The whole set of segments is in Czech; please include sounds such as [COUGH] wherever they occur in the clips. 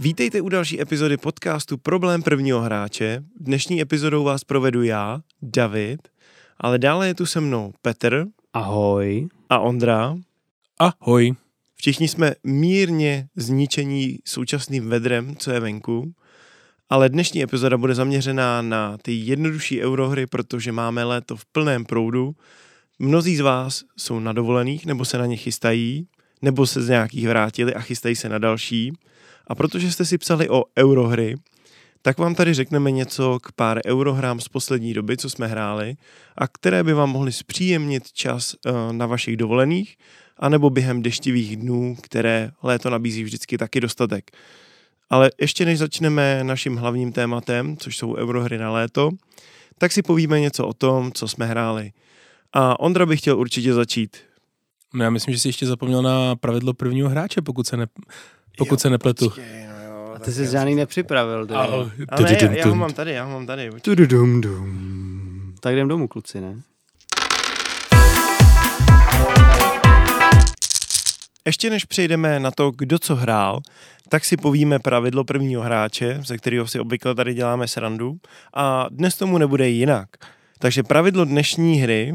Vítejte u další epizody podcastu Problém prvního hráče. Dnešní epizodou vás provedu já, David, ale dále je tu se mnou Petr. Ahoj. A Ondra. Ahoj. Všichni jsme mírně zničení současným vedrem, co je venku, ale dnešní epizoda bude zaměřená na ty jednodušší eurohry, protože máme léto v plném proudu. Mnozí z vás jsou na dovolených nebo se na ně chystají, nebo se z nějakých vrátili a chystají se na další. A protože jste si psali o eurohry, tak vám tady řekneme něco k pár eurohrám z poslední doby, co jsme hráli a které by vám mohly zpříjemnit čas eh, na vašich dovolených anebo během deštivých dnů, které léto nabízí vždycky taky dostatek. Ale ještě než začneme naším hlavním tématem, což jsou eurohry na léto, tak si povíme něco o tom, co jsme hráli. A Ondra by chtěl určitě začít. No já myslím, že jsi ještě zapomněl na pravidlo prvního hráče, pokud se, ne, pokud jo, se nepletu. Počkej, no jo, A ty jsi žádný nepřipravil. Tedy. Ale já, já ho mám tady, já ho mám tady. Tududum, dum. Tak jdem domů, kluci, ne? Ještě než přejdeme na to, kdo co hrál, tak si povíme pravidlo prvního hráče, ze kterého si obvykle tady děláme srandu. A dnes tomu nebude jinak. Takže pravidlo dnešní hry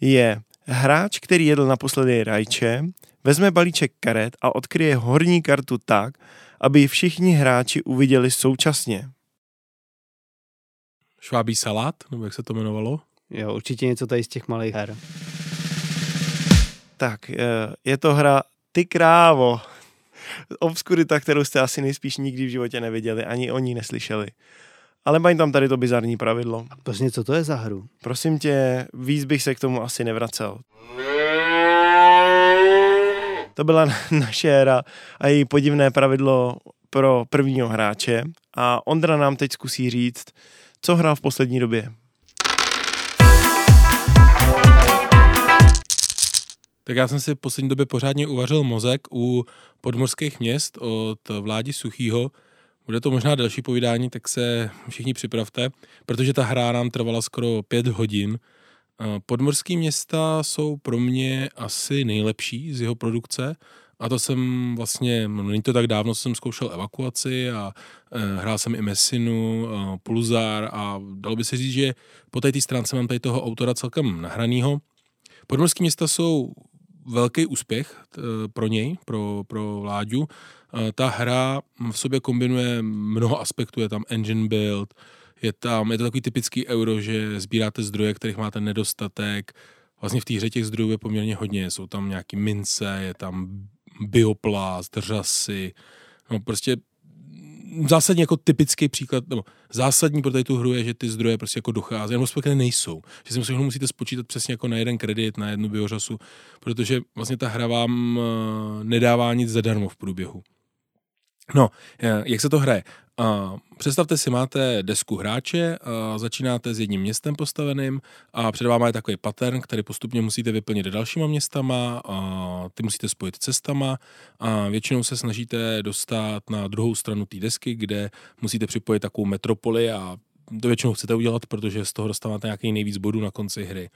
je hráč, který jedl naposledy rajče, vezme balíček karet a odkryje horní kartu tak, aby ji všichni hráči uviděli současně. Švábí salát, nebo jak se to jmenovalo? Jo, určitě něco tady z těch malých her. Tak, eh, je to hra Ty krávo. Obskurita, kterou jste asi nejspíš nikdy v životě neviděli, ani o ní neslyšeli. Ale mají tam tady to bizarní pravidlo. Prostě co to je za hru? Prosím tě, víc bych se k tomu asi nevracel. To byla [LAUGHS] naše hra a její podivné pravidlo pro prvního hráče. A Ondra nám teď zkusí říct, co hrál v poslední době. Tak já jsem si v poslední době pořádně uvařil mozek u podmorských měst od Vládi Suchýho. Bude to možná další povídání, tak se všichni připravte, protože ta hra nám trvala skoro pět hodin. Podmorské města jsou pro mě asi nejlepší z jeho produkce a to jsem vlastně, no není to tak dávno, jsem zkoušel evakuaci a e, hrál jsem i Messinu, e, Pulzar a dalo by se říct, že po té stránce mám tady toho autora celkem nahranýho. Podmorské města jsou velký úspěch pro něj, pro, pro Vláďu. Ta hra v sobě kombinuje mnoho aspektů, je tam engine build, je tam, je to takový typický euro, že sbíráte zdroje, kterých máte nedostatek. Vlastně v té hře těch zdrojů je poměrně hodně. Jsou tam nějaký mince, je tam bioplast, řasy. No prostě zásadně jako typický příklad, nebo zásadní pro tady tu hru je, že ty zdroje prostě jako dochází, nebo respektive nejsou. Že si všechno musíte spočítat přesně jako na jeden kredit, na jednu biořasu, protože vlastně ta hra vám eh, nedává nic zadarmo v průběhu. No, eh, jak se to hraje? Představte si, máte desku hráče, začínáte s jedním městem postaveným a před váma je takový pattern, který postupně musíte vyplnit dalšíma městama, a ty musíte spojit cestama a většinou se snažíte dostat na druhou stranu té desky, kde musíte připojit takovou metropoli a to většinou chcete udělat, protože z toho dostáváte nějaký nejvíc bodů na konci hry.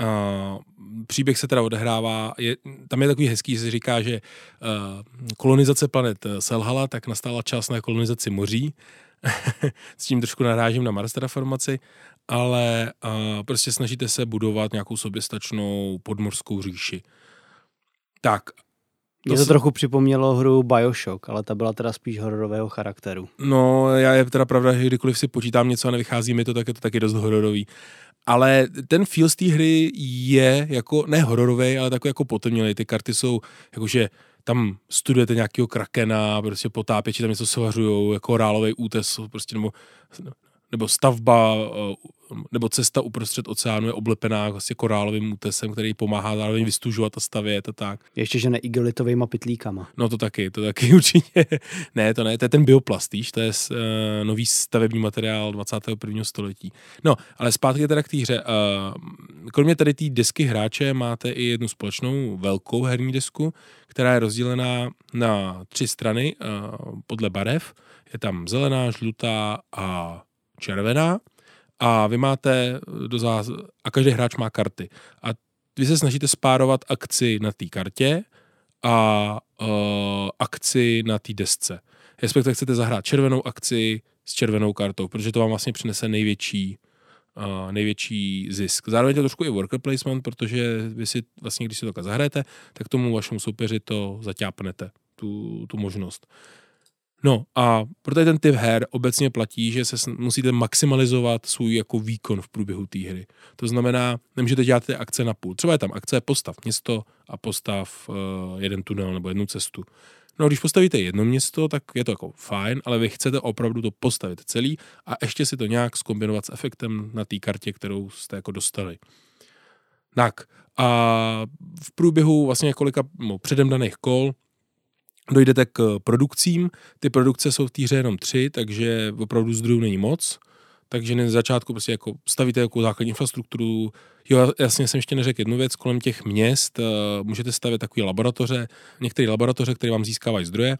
Uh, příběh se teda odehrává, je, tam je takový hezký, že se říká, že uh, kolonizace planet eh, selhala, tak nastala čas na kolonizaci moří. [LAUGHS] S tím trošku narážím na Mars terraformaci, ale uh, prostě snažíte se budovat nějakou soběstačnou podmorskou říši. Tak. Mě to, to trochu připomnělo hru Bioshock, ale ta byla teda spíš hororového charakteru. No, já je teda pravda, že kdykoliv si počítám něco a nevychází mi to, tak je to taky dost hororový. Ale ten feel z té hry je jako, ne hororový, ale takový jako potemnělý. Ty karty jsou jakože tam studujete nějakého krakena, prostě potápěči tam něco svařujou, jako rálový útes, prostě nebo, nebo stavba nebo cesta uprostřed oceánu je oblepená vlastně korálovým útesem, který pomáhá zároveň vystužovat a stavět a tak. Ještě, že ne igelitovými pitlíkama. No to taky, to taky [LAUGHS] určitě. ne, to ne, to je ten bioplast, víš, to je uh, nový stavební materiál 21. století. No, ale zpátky teda k té hře. Uh, kromě tady té desky hráče máte i jednu společnou velkou herní desku, která je rozdělená na tři strany uh, podle barev. Je tam zelená, žlutá a červená a vy máte do zás... a každý hráč má karty. A vy se snažíte spárovat akci na té kartě a uh, akci na té desce. respektive chcete zahrát červenou akci s červenou kartou, protože to vám vlastně přinese největší uh, největší zisk. Zároveň to trošku i worker placement, protože vy si vlastně, když si to zahrajete, tak tomu vašemu soupeři to zaťápnete, tu, tu možnost. No a proto ten typ her obecně platí, že se musíte maximalizovat svůj jako výkon v průběhu té hry. To znamená, nemůžete dělat ty akce na půl. Třeba je tam akce postav město a postav uh, jeden tunel nebo jednu cestu. No když postavíte jedno město, tak je to jako fajn, ale vy chcete opravdu to postavit celý a ještě si to nějak skombinovat s efektem na té kartě, kterou jste jako dostali. Tak a v průběhu vlastně několika no, předem daných kol dojdete k produkcím. Ty produkce jsou v týře jenom tři, takže opravdu zdrojů není moc. Takže na začátku prostě jako stavíte jako základní infrastrukturu. Jo, jasně jsem ještě neřekl jednu věc, kolem těch měst uh, můžete stavět takové laboratoře, některé laboratoře, které vám získávají zdroje.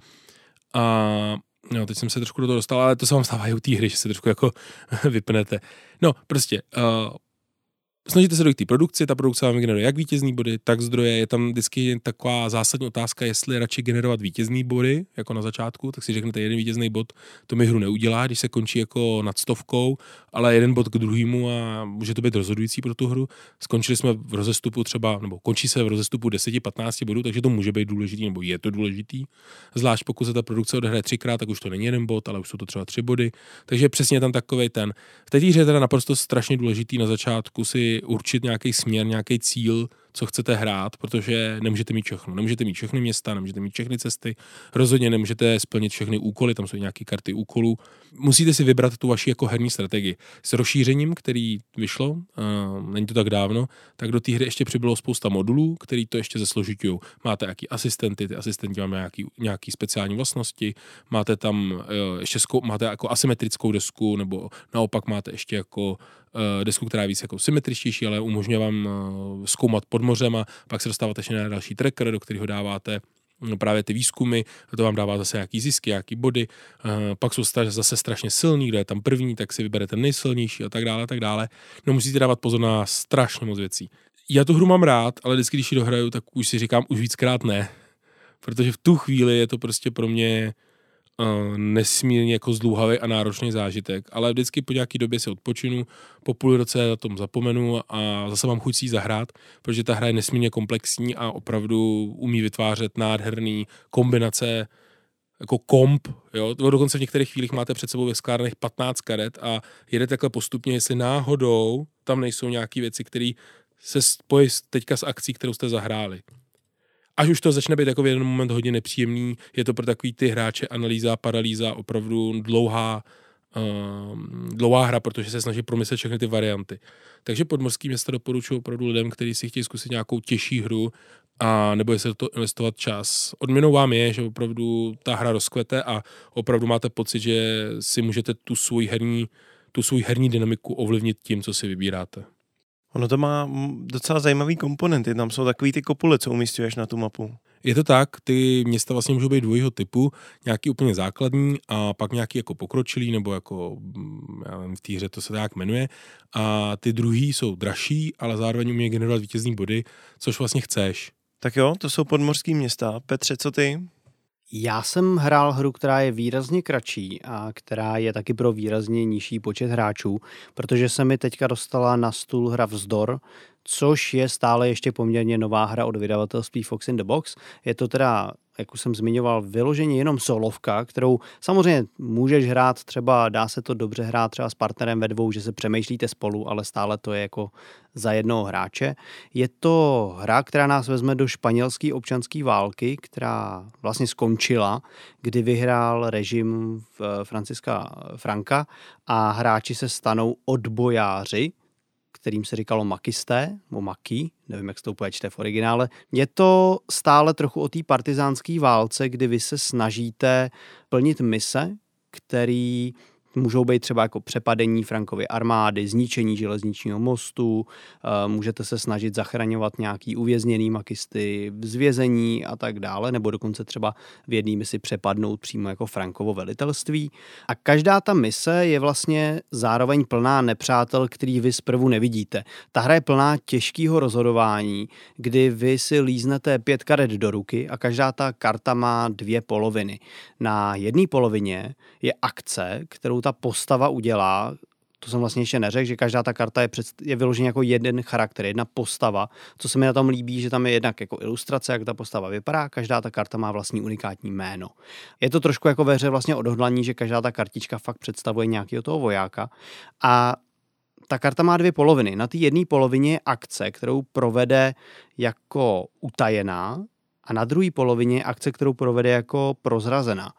A No, teď jsem se trošku do toho dostal, ale to se vám stává i u té hry, že se trošku jako [LAUGHS] vypnete. No, prostě uh, snažíte se dojít té produkci, ta produkce vám generuje jak vítězný body, tak zdroje. Je tam vždycky taková zásadní otázka, jestli radši generovat vítězný body, jako na začátku, tak si řeknete, jeden vítězný bod to mi hru neudělá, když se končí jako nad stovkou, ale jeden bod k druhému a může to být rozhodující pro tu hru. Skončili jsme v rozestupu třeba, nebo končí se v rozestupu 10-15 bodů, takže to může být důležitý, nebo je to důležitý. Zvlášť pokud se ta produkce odehraje třikrát, tak už to není jeden bod, ale už jsou to třeba tři body. Takže přesně tam takový ten. V té hře je teda naprosto strašně důležitý na začátku si určit nějaký směr, nějaký cíl, co chcete hrát, protože nemůžete mít všechno. Nemůžete mít všechny města, nemůžete mít všechny cesty, rozhodně nemůžete splnit všechny úkoly, tam jsou nějaké karty úkolů. Musíte si vybrat tu vaši jako herní strategii. S rozšířením, který vyšlo, uh, není to tak dávno, tak do té hry ještě přibylo spousta modulů, který to ještě zesložitují. Máte nějaký asistenty, ty asistenti mají nějaký, nějaký speciální vlastnosti, máte tam uh, ještě zkou, máte jako asymetrickou desku, nebo naopak máte ještě jako desku, která je víc jako symetričtější, ale umožňuje vám uh, zkoumat pod mořem a pak se dostáváte ještě na další tracker, do kterého dáváte hm, právě ty výzkumy, to vám dává zase nějaký zisky, nějaký body, uh, pak jsou zase strašně silný, kdo je tam první, tak si vyberete nejsilnější a tak dále, a tak dále. No musíte dávat pozor na strašně moc věcí. Já tu hru mám rád, ale vždycky, když ji dohraju, tak už si říkám už víckrát ne. Protože v tu chvíli je to prostě pro mě uh, nesmírně jako zdlouhavý a náročný zážitek, ale vždycky po nějaký době si odpočinu, po půl roce na tom zapomenu a zase mám chuť si zahrát, protože ta hra je nesmírně komplexní a opravdu umí vytvářet nádherný kombinace jako komp, jo, dokonce v některých chvílích máte před sebou ve sklárnech 15 karet a jede takhle postupně, jestli náhodou tam nejsou nějaké věci, které se spojí teďka s akcí, kterou jste zahráli až už to začne být jako v jeden moment hodně nepříjemný, je to pro takový ty hráče analýza, paralýza, opravdu dlouhá, uh, dlouhá hra, protože se snaží promyslet všechny ty varianty. Takže podmorský města doporučuji opravdu lidem, kteří si chtějí zkusit nějakou těžší hru a nebo se to investovat čas. Odměnou vám je, že opravdu ta hra rozkvete a opravdu máte pocit, že si můžete tu svůj herní, tu svůj herní dynamiku ovlivnit tím, co si vybíráte. Ono to má docela zajímavý komponenty, tam jsou takový ty kopule, co umístuješ na tu mapu. Je to tak, ty města vlastně můžou být dvojího typu, nějaký úplně základní a pak nějaký jako pokročilý, nebo jako, mm, já nevím, v té hře to se tak jmenuje. A ty druhý jsou dražší, ale zároveň umí generovat vítězný body, což vlastně chceš. Tak jo, to jsou podmorský města. Petře, co ty? Já jsem hrál hru, která je výrazně kratší a která je taky pro výrazně nižší počet hráčů, protože se mi teďka dostala na stůl hra Vzdor, což je stále ještě poměrně nová hra od vydavatelství Fox in the Box. Je to teda jak už jsem zmiňoval, vyloženě jenom solovka, kterou samozřejmě můžeš hrát třeba, dá se to dobře hrát třeba s partnerem ve dvou, že se přemýšlíte spolu, ale stále to je jako za jednoho hráče. Je to hra, která nás vezme do španělské občanské války, která vlastně skončila, kdy vyhrál režim Franciska Franka a hráči se stanou odbojáři, kterým se říkalo makisté, nebo maki, nevím, jak se to úplně čte v originále. Je to stále trochu o té partizánské válce, kdy vy se snažíte plnit mise, který Můžou být třeba jako přepadení Frankovy armády, zničení železničního mostu, eh, můžete se snažit zachraňovat nějaký uvězněný makisty, zvězení a tak dále, nebo dokonce třeba v jedné misi přepadnout přímo jako Frankovo velitelství. A každá ta mise je vlastně zároveň plná nepřátel, který vy zprvu nevidíte. Ta hra je plná těžkého rozhodování, kdy vy si líznete pět karet do ruky a každá ta karta má dvě poloviny. Na jedné polovině je akce, kterou ta postava udělá, to jsem vlastně ještě neřekl, že každá ta karta je, před, je vyloženě jako jeden charakter, jedna postava. Co se mi na tom líbí, že tam je jednak jako ilustrace, jak ta postava vypadá, každá ta karta má vlastní unikátní jméno. Je to trošku jako ve hře vlastně odhodlaní, že každá ta kartička fakt představuje nějakého toho vojáka. A ta karta má dvě poloviny. Na té jedné polovině je akce, kterou provede jako utajená, a na druhé polovině je akce, kterou provede jako prozrazená.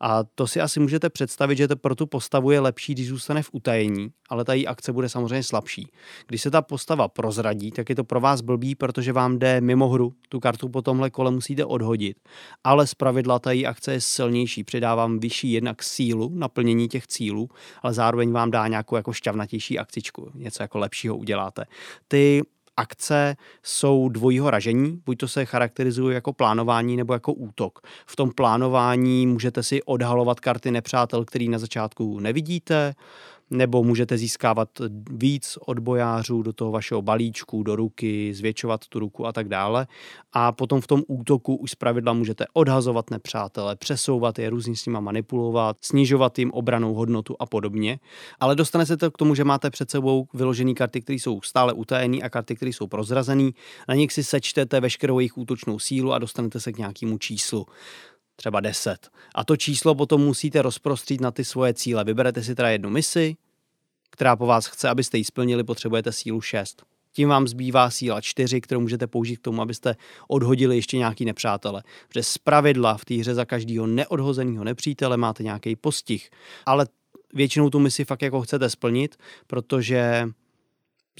A to si asi můžete představit, že to pro tu postavu je lepší, když zůstane v utajení, ale ta její akce bude samozřejmě slabší. Když se ta postava prozradí, tak je to pro vás blbý, protože vám jde mimo hru. Tu kartu po tomhle kole musíte odhodit. Ale z pravidla ta její akce je silnější, přidá vám vyšší jednak sílu, naplnění těch cílů, ale zároveň vám dá nějakou jako šťavnatější akcičku, něco jako lepšího uděláte. Ty akce jsou dvojího ražení, buď to se charakterizují jako plánování nebo jako útok. V tom plánování můžete si odhalovat karty nepřátel, který na začátku nevidíte, nebo můžete získávat víc odbojářů do toho vašeho balíčku, do ruky, zvětšovat tu ruku a tak dále. A potom v tom útoku už zpravidla můžete odhazovat nepřátele, přesouvat je, různě s nima manipulovat, snižovat jim obranou hodnotu a podobně. Ale dostane se to k tomu, že máte před sebou vyložené karty, které jsou stále utajené a karty, které jsou prozrazené. Na nich si sečtete veškerou jejich útočnou sílu a dostanete se k nějakému číslu třeba 10. A to číslo potom musíte rozprostřít na ty svoje cíle. Vyberete si teda jednu misi, která po vás chce, abyste ji splnili, potřebujete sílu 6. Tím vám zbývá síla 4, kterou můžete použít k tomu, abyste odhodili ještě nějaký nepřátele. Protože z pravidla v té hře za každého neodhozeného nepřítele máte nějaký postih. Ale většinou tu misi fakt jako chcete splnit, protože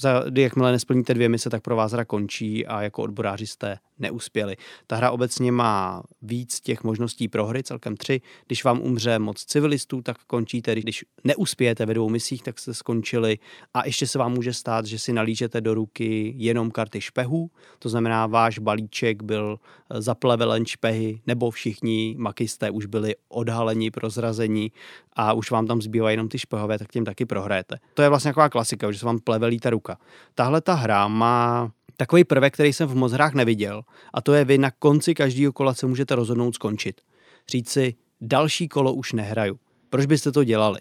za, jakmile nesplníte dvě mise, tak pro vás hra končí a jako odboráři jste neuspěli. Ta hra obecně má víc těch možností pro hry, celkem tři. Když vám umře moc civilistů, tak končíte. Když neuspějete ve dvou misích, tak jste skončili. A ještě se vám může stát, že si nalížete do ruky jenom karty špehů. To znamená, váš balíček byl eh, zaplevelen špehy, nebo všichni makisté už byli odhaleni, prozrazeni a už vám tam zbývají jenom ty špehové, tak tím taky prohrajete. To je vlastně taková klasika, že se vám plevelí ta ruka. Tahle ta hra má takový prvek, který jsem v moc hrách neviděl, a to je vy na konci každého kola se můžete rozhodnout skončit. Říct si, další kolo už nehraju. Proč byste to dělali?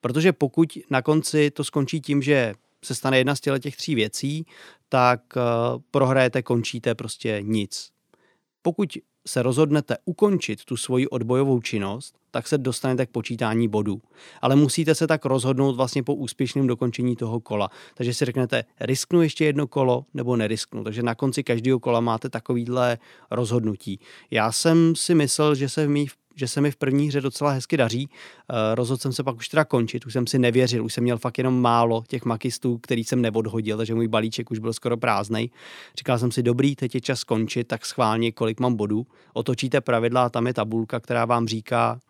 Protože pokud na konci to skončí tím, že se stane jedna z těch tří věcí, tak uh, prohrajete, končíte prostě nic. Pokud se rozhodnete ukončit tu svoji odbojovou činnost, tak se dostanete k počítání bodů. Ale musíte se tak rozhodnout vlastně po úspěšném dokončení toho kola. Takže si řeknete, risknu ještě jedno kolo nebo nerisknu. Takže na konci každého kola máte takovýhle rozhodnutí. Já jsem si myslel, že se mi že se mi v první hře docela hezky daří. Eh, rozhodl jsem se pak už teda končit, už jsem si nevěřil, už jsem měl fakt jenom málo těch makistů, který jsem neodhodil, takže můj balíček už byl skoro prázdný. Říkal jsem si, dobrý, teď je čas skončit, tak schválně, kolik mám bodů. Otočíte pravidla a tam je tabulka, která vám říká,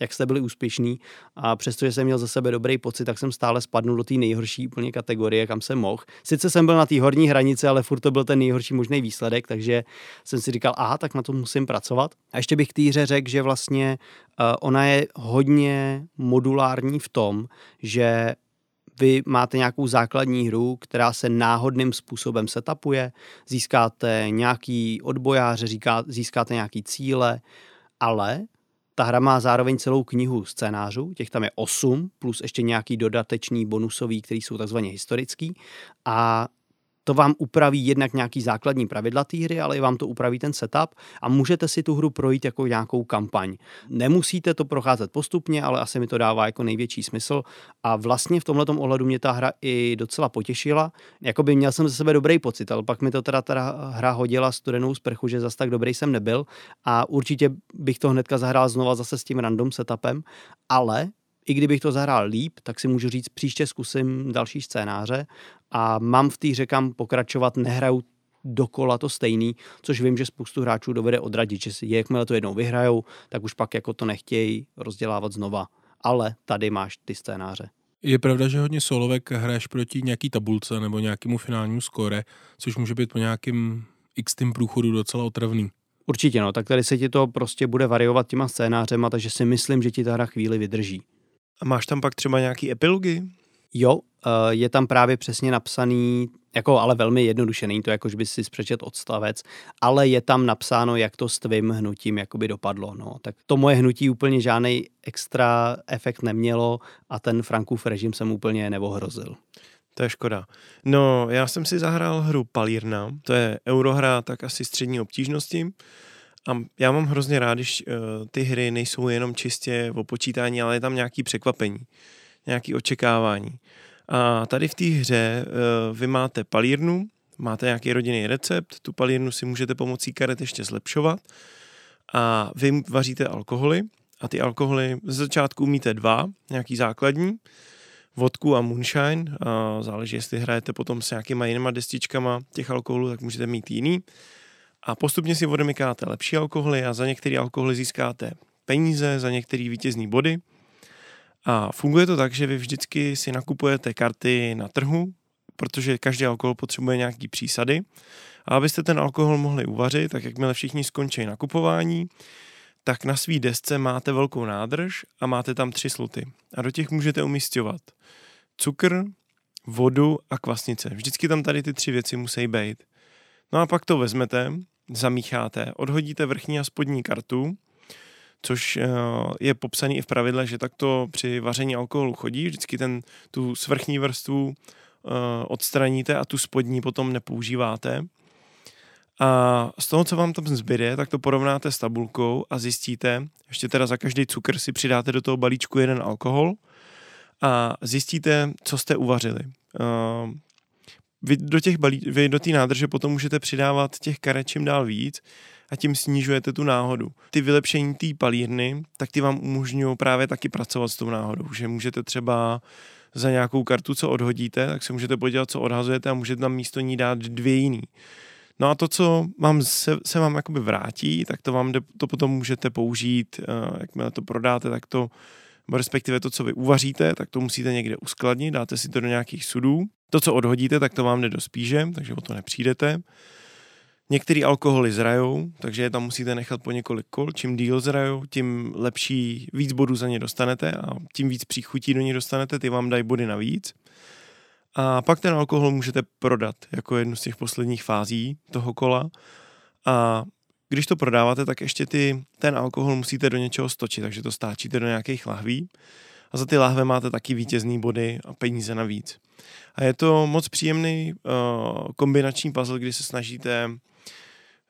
jak jste byli úspěšní a přestože jsem měl za sebe dobrý pocit, tak jsem stále spadnul do té nejhorší úplně kategorie, kam jsem mohl. Sice jsem byl na té horní hranici, ale furt to byl ten nejhorší možný výsledek, takže jsem si říkal, aha, tak na to musím pracovat. A ještě bych týře řekl, že vlastně uh, ona je hodně modulární v tom, že vy máte nějakou základní hru, která se náhodným způsobem setapuje, získáte nějaký odbojáře, říká, získáte nějaký cíle, ale ta hra má zároveň celou knihu scénářů, těch tam je 8, plus ještě nějaký dodatečný bonusový, který jsou takzvaně historický. A to vám upraví jednak nějaký základní pravidla té hry, ale i vám to upraví ten setup a můžete si tu hru projít jako nějakou kampaň. Nemusíte to procházet postupně, ale asi mi to dává jako největší smysl a vlastně v tomhle ohledu mě ta hra i docela potěšila. Jakoby měl jsem ze sebe dobrý pocit, ale pak mi to teda, teda hra hodila studenou sprchu, že zas tak dobrý jsem nebyl a určitě bych to hnedka zahrál znova zase s tím random setupem, ale i kdybych to zahrál líp, tak si můžu říct, příště zkusím další scénáře a mám v té hře kam pokračovat, nehraju dokola to stejný, což vím, že spoustu hráčů dovede odradit, že si jakmile to jednou vyhrajou, tak už pak jako to nechtějí rozdělávat znova. ale tady máš ty scénáře. Je pravda, že hodně solovek hraješ proti nějaký tabulce nebo nějakému finálnímu skóre, což může být po nějakým x tým průchodu docela otravný. Určitě no, tak tady se ti to prostě bude variovat těma scénářema, takže si myslím, že ti ta hra chvíli vydrží. A máš tam pak třeba nějaký epilogy? Jo, eh, je tam právě přesně napsaný, jako ale velmi jednoduše, není to jako, že by si přečet odstavec, ale je tam napsáno, jak to s tvým hnutím jakoby dopadlo. No. Tak to moje hnutí úplně žádný extra efekt nemělo a ten Frankův režim jsem úplně neohrozil. To je škoda. No, já jsem si zahrál hru Palírna, to je eurohra tak asi střední obtížnosti. A já mám hrozně rád, když uh, ty hry nejsou jenom čistě o počítání, ale je tam nějaký překvapení, nějaký očekávání. A tady v té hře uh, vy máte palírnu, máte nějaký rodinný recept, tu palírnu si můžete pomocí karet ještě zlepšovat a vy vaříte alkoholy a ty alkoholy ze začátku umíte dva, nějaký základní, vodku a moonshine, a záleží, jestli hrajete potom s nějakýma jinýma destičkama těch alkoholů, tak můžete mít jiný. A postupně si odemykáte lepší alkoholy a za některé alkoholy získáte peníze, za některé vítězní body. A funguje to tak, že vy vždycky si nakupujete karty na trhu, protože každý alkohol potřebuje nějaký přísady. A abyste ten alkohol mohli uvařit, tak jakmile všichni skončí nakupování, tak na svý desce máte velkou nádrž a máte tam tři sluty. A do těch můžete umístěvat cukr, vodu a kvasnice. Vždycky tam tady ty tři věci musí být. No a pak to vezmete, zamícháte, odhodíte vrchní a spodní kartu, což eh, je popsaný i v pravidle, že takto při vaření alkoholu chodí. Vždycky ten, tu svrchní vrstvu eh, odstraníte a tu spodní potom nepoužíváte. A z toho, co vám tam zbyde, tak to porovnáte s tabulkou a zjistíte, ještě teda za každý cukr si přidáte do toho balíčku jeden alkohol a zjistíte, co jste uvařili. Vy do těch balí, vy do té nádrže potom můžete přidávat těch karet čím dál víc a tím snižujete tu náhodu. Ty vylepšení té palírny, tak ty vám umožňují právě taky pracovat s tou náhodou, že můžete třeba za nějakou kartu, co odhodíte, tak se můžete podívat, co odhazujete a můžete tam místo ní dát dvě jiný. No a to, co vám se, se vám jakoby vrátí, tak to vám to potom můžete použít, uh, jakmile to prodáte, tak to, respektive to, co vy uvaříte, tak to musíte někde uskladnit, dáte si to do nějakých sudů. To, co odhodíte, tak to vám jde do spíže, takže o to nepřijdete. Některý alkoholy zrajou, takže je tam musíte nechat po několik kol. Čím díl zrajou, tím lepší, víc bodů za ně dostanete a tím víc příchutí do nich dostanete, ty vám dají body navíc. A pak ten alkohol můžete prodat jako jednu z těch posledních fází toho kola. A když to prodáváte, tak ještě ty, ten alkohol musíte do něčeho stočit, takže to stáčíte do nějakých lahví. A za ty lahve máte taky vítězný body a peníze navíc. A je to moc příjemný uh, kombinační puzzle, kdy se snažíte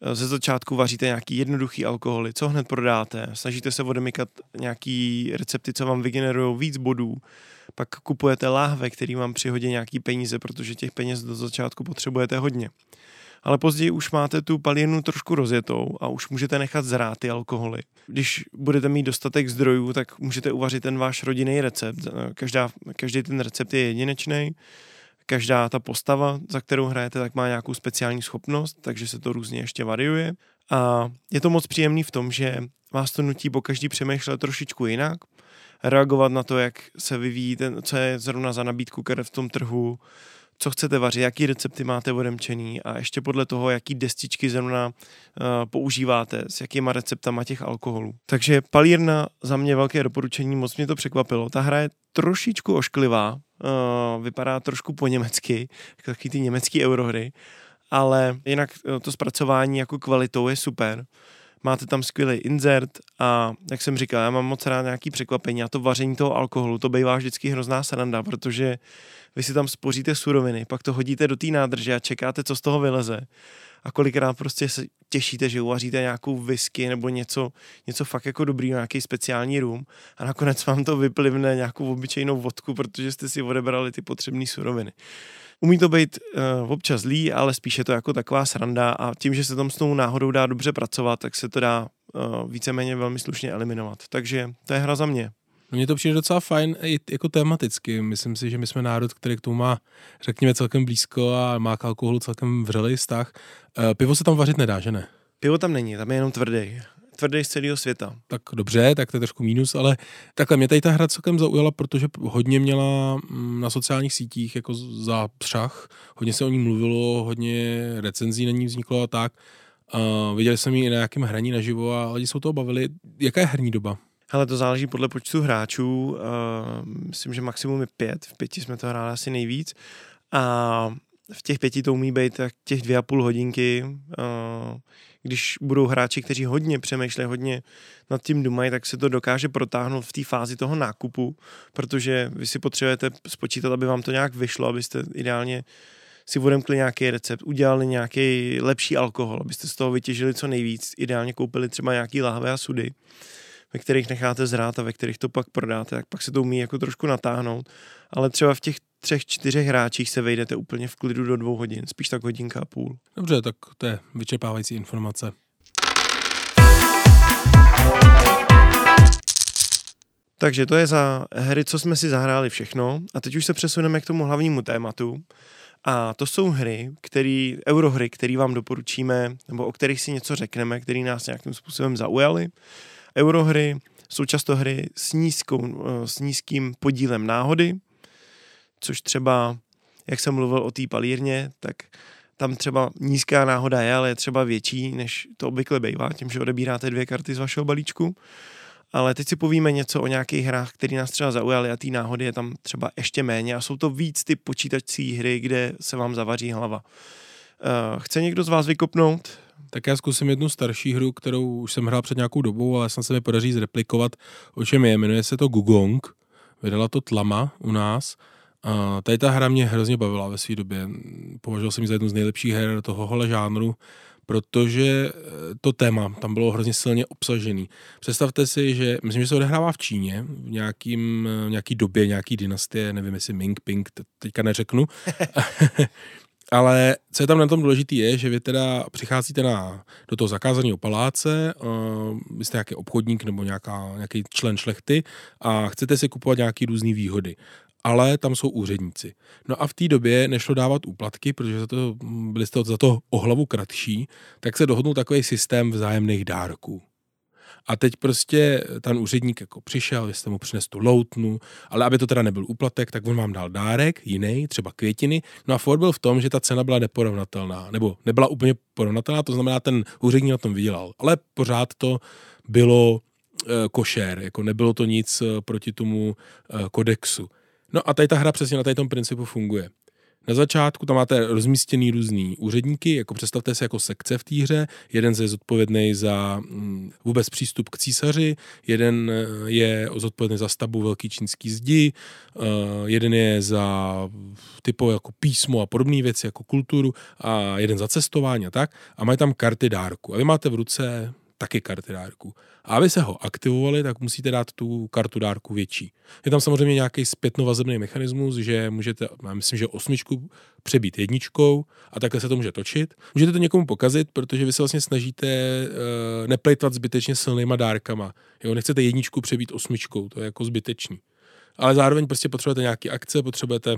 eh, ze začátku vaříte nějaký jednoduchý alkoholy, co hned prodáte, snažíte se odemykat nějaký recepty, co vám vygenerují víc bodů, pak kupujete láhve, který vám přihodí nějaký peníze, protože těch peněz do začátku potřebujete hodně. Ale později už máte tu palírnu trošku rozjetou a už můžete nechat zrát ty alkoholy. Když budete mít dostatek zdrojů, tak můžete uvařit ten váš rodinný recept. Každá, každý ten recept je jedinečný, každá ta postava, za kterou hrajete, tak má nějakou speciální schopnost, takže se to různě ještě variuje. A je to moc příjemný v tom, že vás to nutí po každý přemýšlet trošičku jinak, reagovat na to, jak se vyvíjí, ten, co je zrovna za nabídku karet v tom trhu, co chcete vařit, jaký recepty máte odemčený a ještě podle toho, jaký destičky zrovna uh, používáte, s jakýma receptama těch alkoholů. Takže palírna za mě velké doporučení, moc mě to překvapilo. Ta hra je trošičku ošklivá, uh, vypadá trošku po německy, jako takový ty německý eurohry, ale jinak uh, to zpracování jako kvalitou je super máte tam skvělý insert a jak jsem říkal, já mám moc rád nějaký překvapení a to vaření toho alkoholu, to bývá vždycky hrozná sranda, protože vy si tam spoříte suroviny, pak to hodíte do té nádrže a čekáte, co z toho vyleze. A kolikrát prostě se těšíte, že uvaříte nějakou whisky nebo něco, něco fakt jako dobrý, nějaký speciální rum a nakonec vám to vyplivne nějakou obyčejnou vodku, protože jste si odebrali ty potřebné suroviny. Umí to být uh, občas zlý, ale spíše to jako taková sranda a tím, že se tam s tou náhodou dá dobře pracovat, tak se to dá uh, víceméně velmi slušně eliminovat. Takže to je hra za mě. Mně to přijde docela fajn i jako tematicky. Myslím si, že my jsme národ, který k tomu má, řekněme, celkem blízko a má k alkoholu celkem vřelý vztah. Uh, pivo se tam vařit nedá, že ne? Pivo tam není, tam je jenom tvrdý. Tvrdý z celého světa. Tak dobře, tak to je trošku mínus, ale takhle mě tady ta hra celkem zaujala, protože hodně měla mm, na sociálních sítích jako zápřah, hodně se o ní mluvilo, hodně recenzí na ní vzniklo a tak. Uh, viděli jsme ji i na nějakém hraní naživo a lidi se o toho bavili. Jaká je herní doba? Hele, to záleží podle počtu hráčů. Uh, myslím, že maximum je pět. V pěti jsme to hráli asi nejvíc. A v těch pěti to umí být tak těch dvě a půl hodinky. Uh, když budou hráči, kteří hodně přemýšlejí, hodně nad tím dumají, tak se to dokáže protáhnout v té fázi toho nákupu, protože vy si potřebujete spočítat, aby vám to nějak vyšlo, abyste ideálně si odemkli nějaký recept, udělali nějaký lepší alkohol, abyste z toho vytěžili co nejvíc, ideálně koupili třeba nějaký lahve a sudy, ve kterých necháte zrát a ve kterých to pak prodáte, tak pak se to umí jako trošku natáhnout, ale třeba v těch třech, čtyřech hráčích se vejdete úplně v klidu do dvou hodin, spíš tak hodinka a půl. Dobře, tak to je vyčerpávající informace. Takže to je za hry, co jsme si zahráli všechno. A teď už se přesuneme k tomu hlavnímu tématu. A to jsou hry, který, eurohry, které vám doporučíme, nebo o kterých si něco řekneme, které nás nějakým způsobem zaujaly. Eurohry jsou často hry s, nízkou, eh, s nízkým podílem náhody, což třeba, jak jsem mluvil o té palírně, tak tam třeba nízká náhoda je, ale je třeba větší, než to obvykle bývá, tím, že odebíráte dvě karty z vašeho balíčku. Ale teď si povíme něco o nějakých hrách, které nás třeba zaujaly a té náhody je tam třeba ještě méně a jsou to víc ty počítačcí hry, kde se vám zavaří hlava. Uh, chce někdo z vás vykopnout? Tak já zkusím jednu starší hru, kterou už jsem hrál před nějakou dobou, ale jsem se mi podaří zreplikovat, o čem je. Jmenuje se to Gugong. Vydala to Tlama u nás. A tady ta hra mě hrozně bavila ve své době. Považoval jsem ji za jednu z nejlepších her tohohle žánru protože eh, to téma tam bylo hrozně silně obsažený. Představte si, že myslím, že se odehrává v Číně v nějakým, eh, nějaký době, nějaký dynastie, nevím jestli Ming, Ping, teďka neřeknu. [LAUGHS] Ale co je tam na tom důležité je, že vy teda přicházíte na, do toho zakázaného paláce, uh, vy jste nějaký obchodník nebo nějaká, nějaký člen šlechty a chcete si kupovat nějaké různé výhody ale tam jsou úředníci. No a v té době nešlo dávat úplatky, protože za to, byli jste za to o hlavu kratší, tak se dohodnul takový systém vzájemných dárků. A teď prostě ten úředník jako přišel, vy jste mu přinesl tu loutnu, ale aby to teda nebyl úplatek, tak on vám dal dárek, jiný, třeba květiny. No a for byl v tom, že ta cena byla neporovnatelná, nebo nebyla úplně porovnatelná, to znamená, ten úředník na tom vydělal. Ale pořád to bylo e, košer, jako nebylo to nic e, proti tomu e, kodexu. No a tady ta hra přesně na tady tom principu funguje. Na začátku tam máte rozmístěný různý úředníky, jako představte si jako sekce v té hře. Jeden je zodpovědný za mm, vůbec přístup k císaři, jeden eh, je zodpovědný za stavbu velký čínský zdi, eh, jeden je za typo jako písmo a podobné věci, jako kulturu, a jeden za cestování a tak. A mají tam karty dárku. A vy máte v ruce taky karty dárku. A aby se ho aktivovali, tak musíte dát tu kartu dárku větší. Je tam samozřejmě nějaký zpětnovazebný mechanismus, že můžete, já myslím, že osmičku přebít jedničkou a takhle se to může točit. Můžete to někomu pokazit, protože vy se vlastně snažíte uh, neplejtvat zbytečně silnýma dárkama. Jo, nechcete jedničku přebít osmičkou, to je jako zbytečný. Ale zároveň prostě potřebujete nějaké akce, potřebujete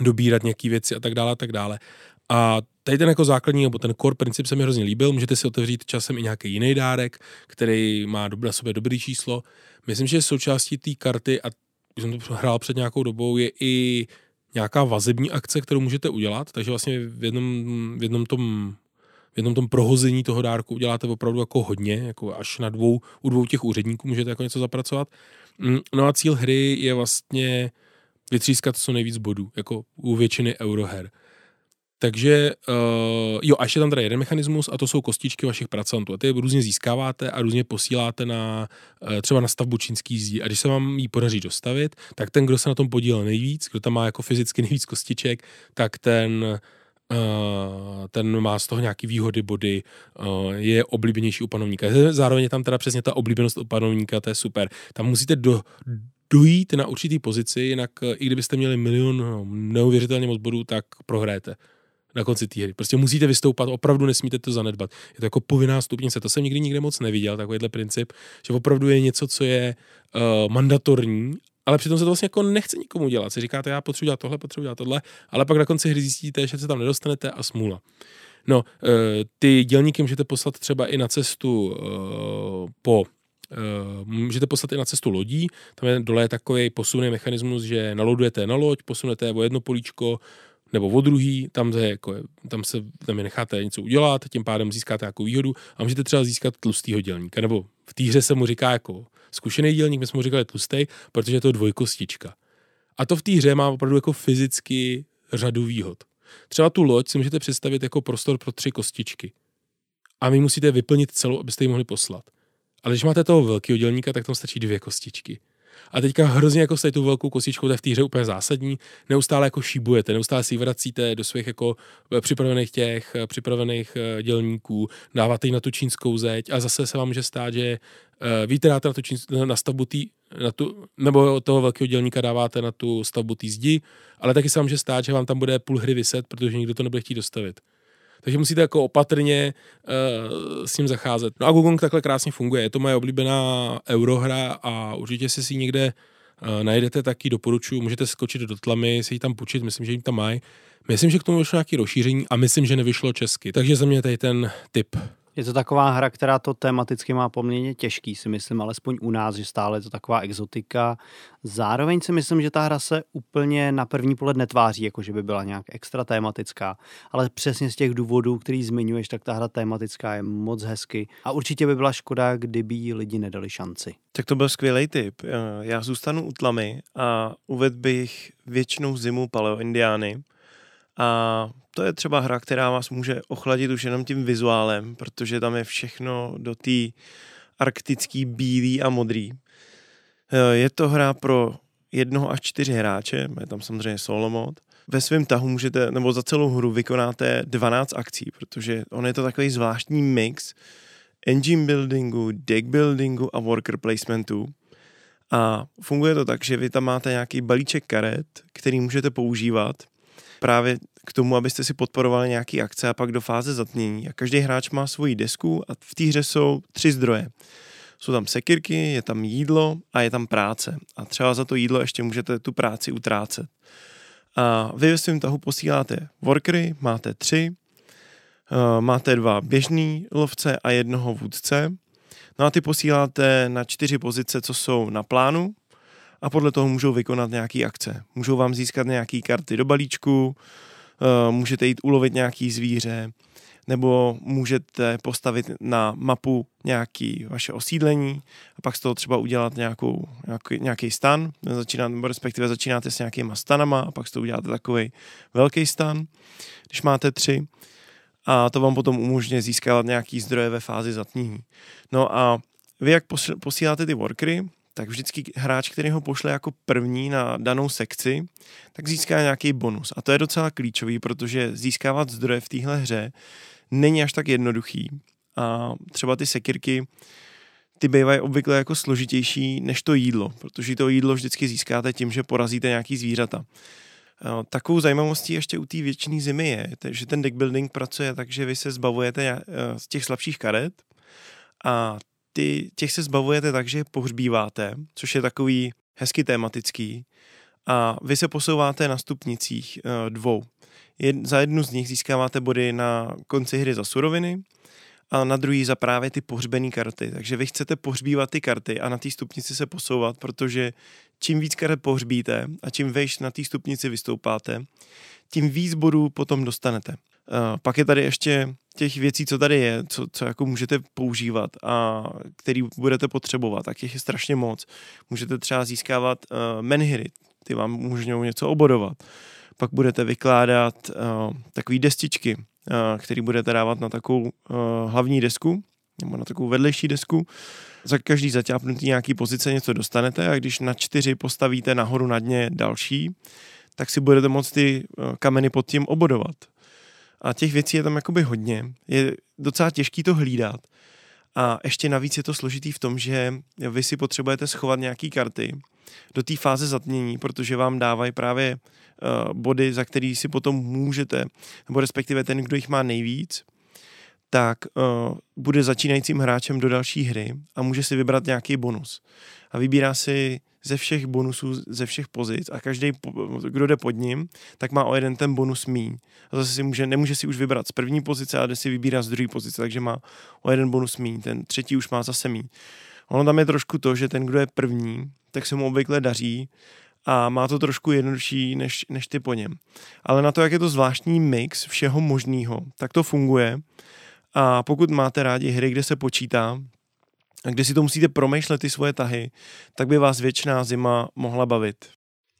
dobírat nějaké věci a tak dále a tak dále. A tady ten jako základní, nebo ten core princip se mi hrozně líbil. Můžete si otevřít časem i nějaký jiný dárek, který má na sobě dobrý číslo. Myslím, že součástí té karty, a když jsem to hrál před nějakou dobou, je i nějaká vazební akce, kterou můžete udělat, takže vlastně v jednom, v jednom tom v jednom tom prohození toho dárku uděláte opravdu jako hodně, jako až na dvou, u dvou těch úředníků můžete jako něco zapracovat. Mm, no a cíl hry je vlastně vytřískat co nejvíc bodů, jako u většiny euroher. Takže uh, jo, a ještě tam teda jeden mechanismus a to jsou kostičky vašich pracantů. A ty různě získáváte a různě posíláte na uh, třeba na stavbu čínský zdí. A když se vám ji podaří dostavit, tak ten, kdo se na tom podílel nejvíc, kdo tam má jako fyzicky nejvíc kostiček, tak ten Uh, ten má z toho nějaký výhody, body, je oblíbenější u panovníka. Zároveň je tam teda přesně ta oblíbenost u panovníka, to je super. Tam musíte do, dojít na určitý pozici, jinak i kdybyste měli milion no, neuvěřitelně moc bodů, tak prohráte na konci té hry. Prostě musíte vystoupat, opravdu nesmíte to zanedbat. Je to jako povinná stupnice, to jsem nikdy nikde moc neviděl, takovýhle princip, že opravdu je něco, co je uh, mandatorní, ale přitom se to vlastně jako nechce nikomu dělat. Si říkáte, já potřebuji dělat tohle, potřebuji dělat tohle, ale pak na konci hry zjistíte, že se tam nedostanete a smůla. No, uh, ty dělníky můžete poslat třeba i na cestu uh, po můžete poslat i na cestu lodí, tam je dole takový posunný mechanismus, že nalodujete na loď, posunete o jedno políčko, nebo o druhý, tam, je, jako, tam se tam je necháte něco udělat, tím pádem získáte nějakou výhodu a můžete třeba získat tlustýho dělníka, nebo v té hře se mu říká jako zkušený dělník, my jsme mu říkali tlustý, protože je to dvojkostička. A to v té hře má opravdu jako fyzicky řadu výhod. Třeba tu loď si můžete představit jako prostor pro tři kostičky. A vy musíte vyplnit celou, abyste ji mohli poslat. Ale když máte toho velkého dělníka, tak tam stačí dvě kostičky. A teďka hrozně jako jste tu velkou kostičkou, je v té hře úplně zásadní, neustále jako šíbujete, neustále si vracíte do svých jako eh, připravených těch, eh, připravených eh, dělníků, dáváte ji na tu čínskou zeď a zase se vám může stát, že vy dáte na, tu čín, na stavbu tý, na tu, nebo toho velkého dělníka dáváte na tu stavbu té zdi, ale taky se vám může stát, že vám tam bude půl hry vyset, protože nikdo to nebude chtít dostavit. Takže musíte jako opatrně uh, s ním zacházet. No a Gogong takhle krásně funguje. Je to moje oblíbená eurohra a určitě si si někde uh, najdete, taky doporučuji. Můžete skočit do tlamy, si ji tam půjčit, myslím, že jim tam mají. Myslím, že k tomu vyšlo nějaké rozšíření a myslím, že nevyšlo česky. Takže za mě tady ten tip. Je to taková hra, která to tematicky má poměrně těžký, si myslím, alespoň u nás, že stále je to taková exotika. Zároveň si myslím, že ta hra se úplně na první pohled netváří, jako že by byla nějak extra tematická, ale přesně z těch důvodů, který zmiňuješ, tak ta hra tematická je moc hezky a určitě by byla škoda, kdyby jí lidi nedali šanci. Tak to byl skvělý tip. Já zůstanu u tlamy a uvedl bych věčnou zimu paleoindiány a to je třeba hra, která vás může ochladit už jenom tím vizuálem, protože tam je všechno do té arktický bílý a modrý. Eh, je to hra pro jednoho až čtyři hráče, je tam samozřejmě solo mod. Ve svém tahu můžete, nebo za celou hru vykonáte 12 akcí, protože on je to takový zvláštní mix engine buildingu, deck buildingu a worker placementu. A funguje to tak, že vy tam máte nějaký balíček karet, který můžete používat právě k tomu, abyste si podporovali nějaký akce a pak do fáze zatmění. A každý hráč má svoji desku a v té hře jsou tři zdroje. Jsou tam sekirky, je tam jídlo a je tam práce. A třeba za to jídlo ještě můžete tu práci utrácet. A vy ve svém tahu posíláte workery, máte tři, eh, máte dva běžný lovce a jednoho vůdce. No a ty posíláte na čtyři pozice, co jsou na plánu a podle toho můžou vykonat nějaký akce. Můžou vám získat nějaký karty do balíčku, můžete jít ulovit nějaký zvíře, nebo můžete postavit na mapu nějaký vaše osídlení a pak z toho třeba udělat nějakou, nějaký, nějaký stan, začínáte, nebo respektive začínáte s nějakýma stanama a pak z toho uděláte takový velký stan, když máte tři a to vám potom umožňuje získávat nějaký zdroje ve fázi zatmění. No a vy jak posíláte ty workery, tak vždycky hráč, který ho pošle jako první na danou sekci, tak získá nějaký bonus. A to je docela klíčový, protože získávat zdroje v téhle hře není až tak jednoduchý. A třeba ty sekirky, ty bývají obvykle jako složitější než to jídlo, protože to jídlo vždycky získáte tím, že porazíte nějaký zvířata. Takovou zajímavostí ještě u té věčné zimy je, že ten deck building pracuje tak, že vy se zbavujete eh, z těch slabších karet a ty, těch se zbavujete tak, že pohřbíváte, což je takový hezky tematický, a vy se posouváte na stupnicích uh, dvou. Jed, za jednu z nich získáváte body na konci hry za suroviny a na druhý za právě ty pohřbené karty. Takže vy chcete pohřbívat ty karty a na té stupnici se posouvat, protože čím víc karet pohřbíte a čím vejš na té stupnici vystoupáte, tím víc bodů potom dostanete. Uh, pak je tady ještě těch věcí, co tady je, co, co jako můžete používat a který budete potřebovat, tak těch je strašně moc. Můžete třeba získávat uh, menhiry, ty vám umožňují něco obodovat. Pak budete vykládat uh, takové destičky, uh, které budete dávat na takovou uh, hlavní desku, nebo na takovou vedlejší desku. Za každý zaťápnutý nějaký pozice něco dostanete a když na čtyři postavíte nahoru na dně další, tak si budete moct ty kameny pod tím obodovat. A těch věcí je tam jakoby hodně. Je docela těžký to hlídat. A ještě navíc je to složitý v tom, že vy si potřebujete schovat nějaký karty do té fáze zatmění, protože vám dávají právě uh, body, za který si potom můžete, nebo respektive ten, kdo jich má nejvíc, tak uh, bude začínajícím hráčem do další hry a může si vybrat nějaký bonus. A vybírá si ze všech bonusů, ze všech pozic a každý, kdo jde pod ním, tak má o jeden ten bonus míň. A zase si může, nemůže si už vybrat z první pozice, ale jde si vybírat z druhé pozice, takže má o jeden bonus míň, ten třetí už má zase míň. Ono tam je trošku to, že ten, kdo je první, tak se mu obvykle daří a má to trošku jednodušší než, než ty po něm. Ale na to, jak je to zvláštní mix všeho možného, tak to funguje. A pokud máte rádi hry, kde se počítá, a kde si to musíte promýšlet ty svoje tahy, tak by vás věčná zima mohla bavit.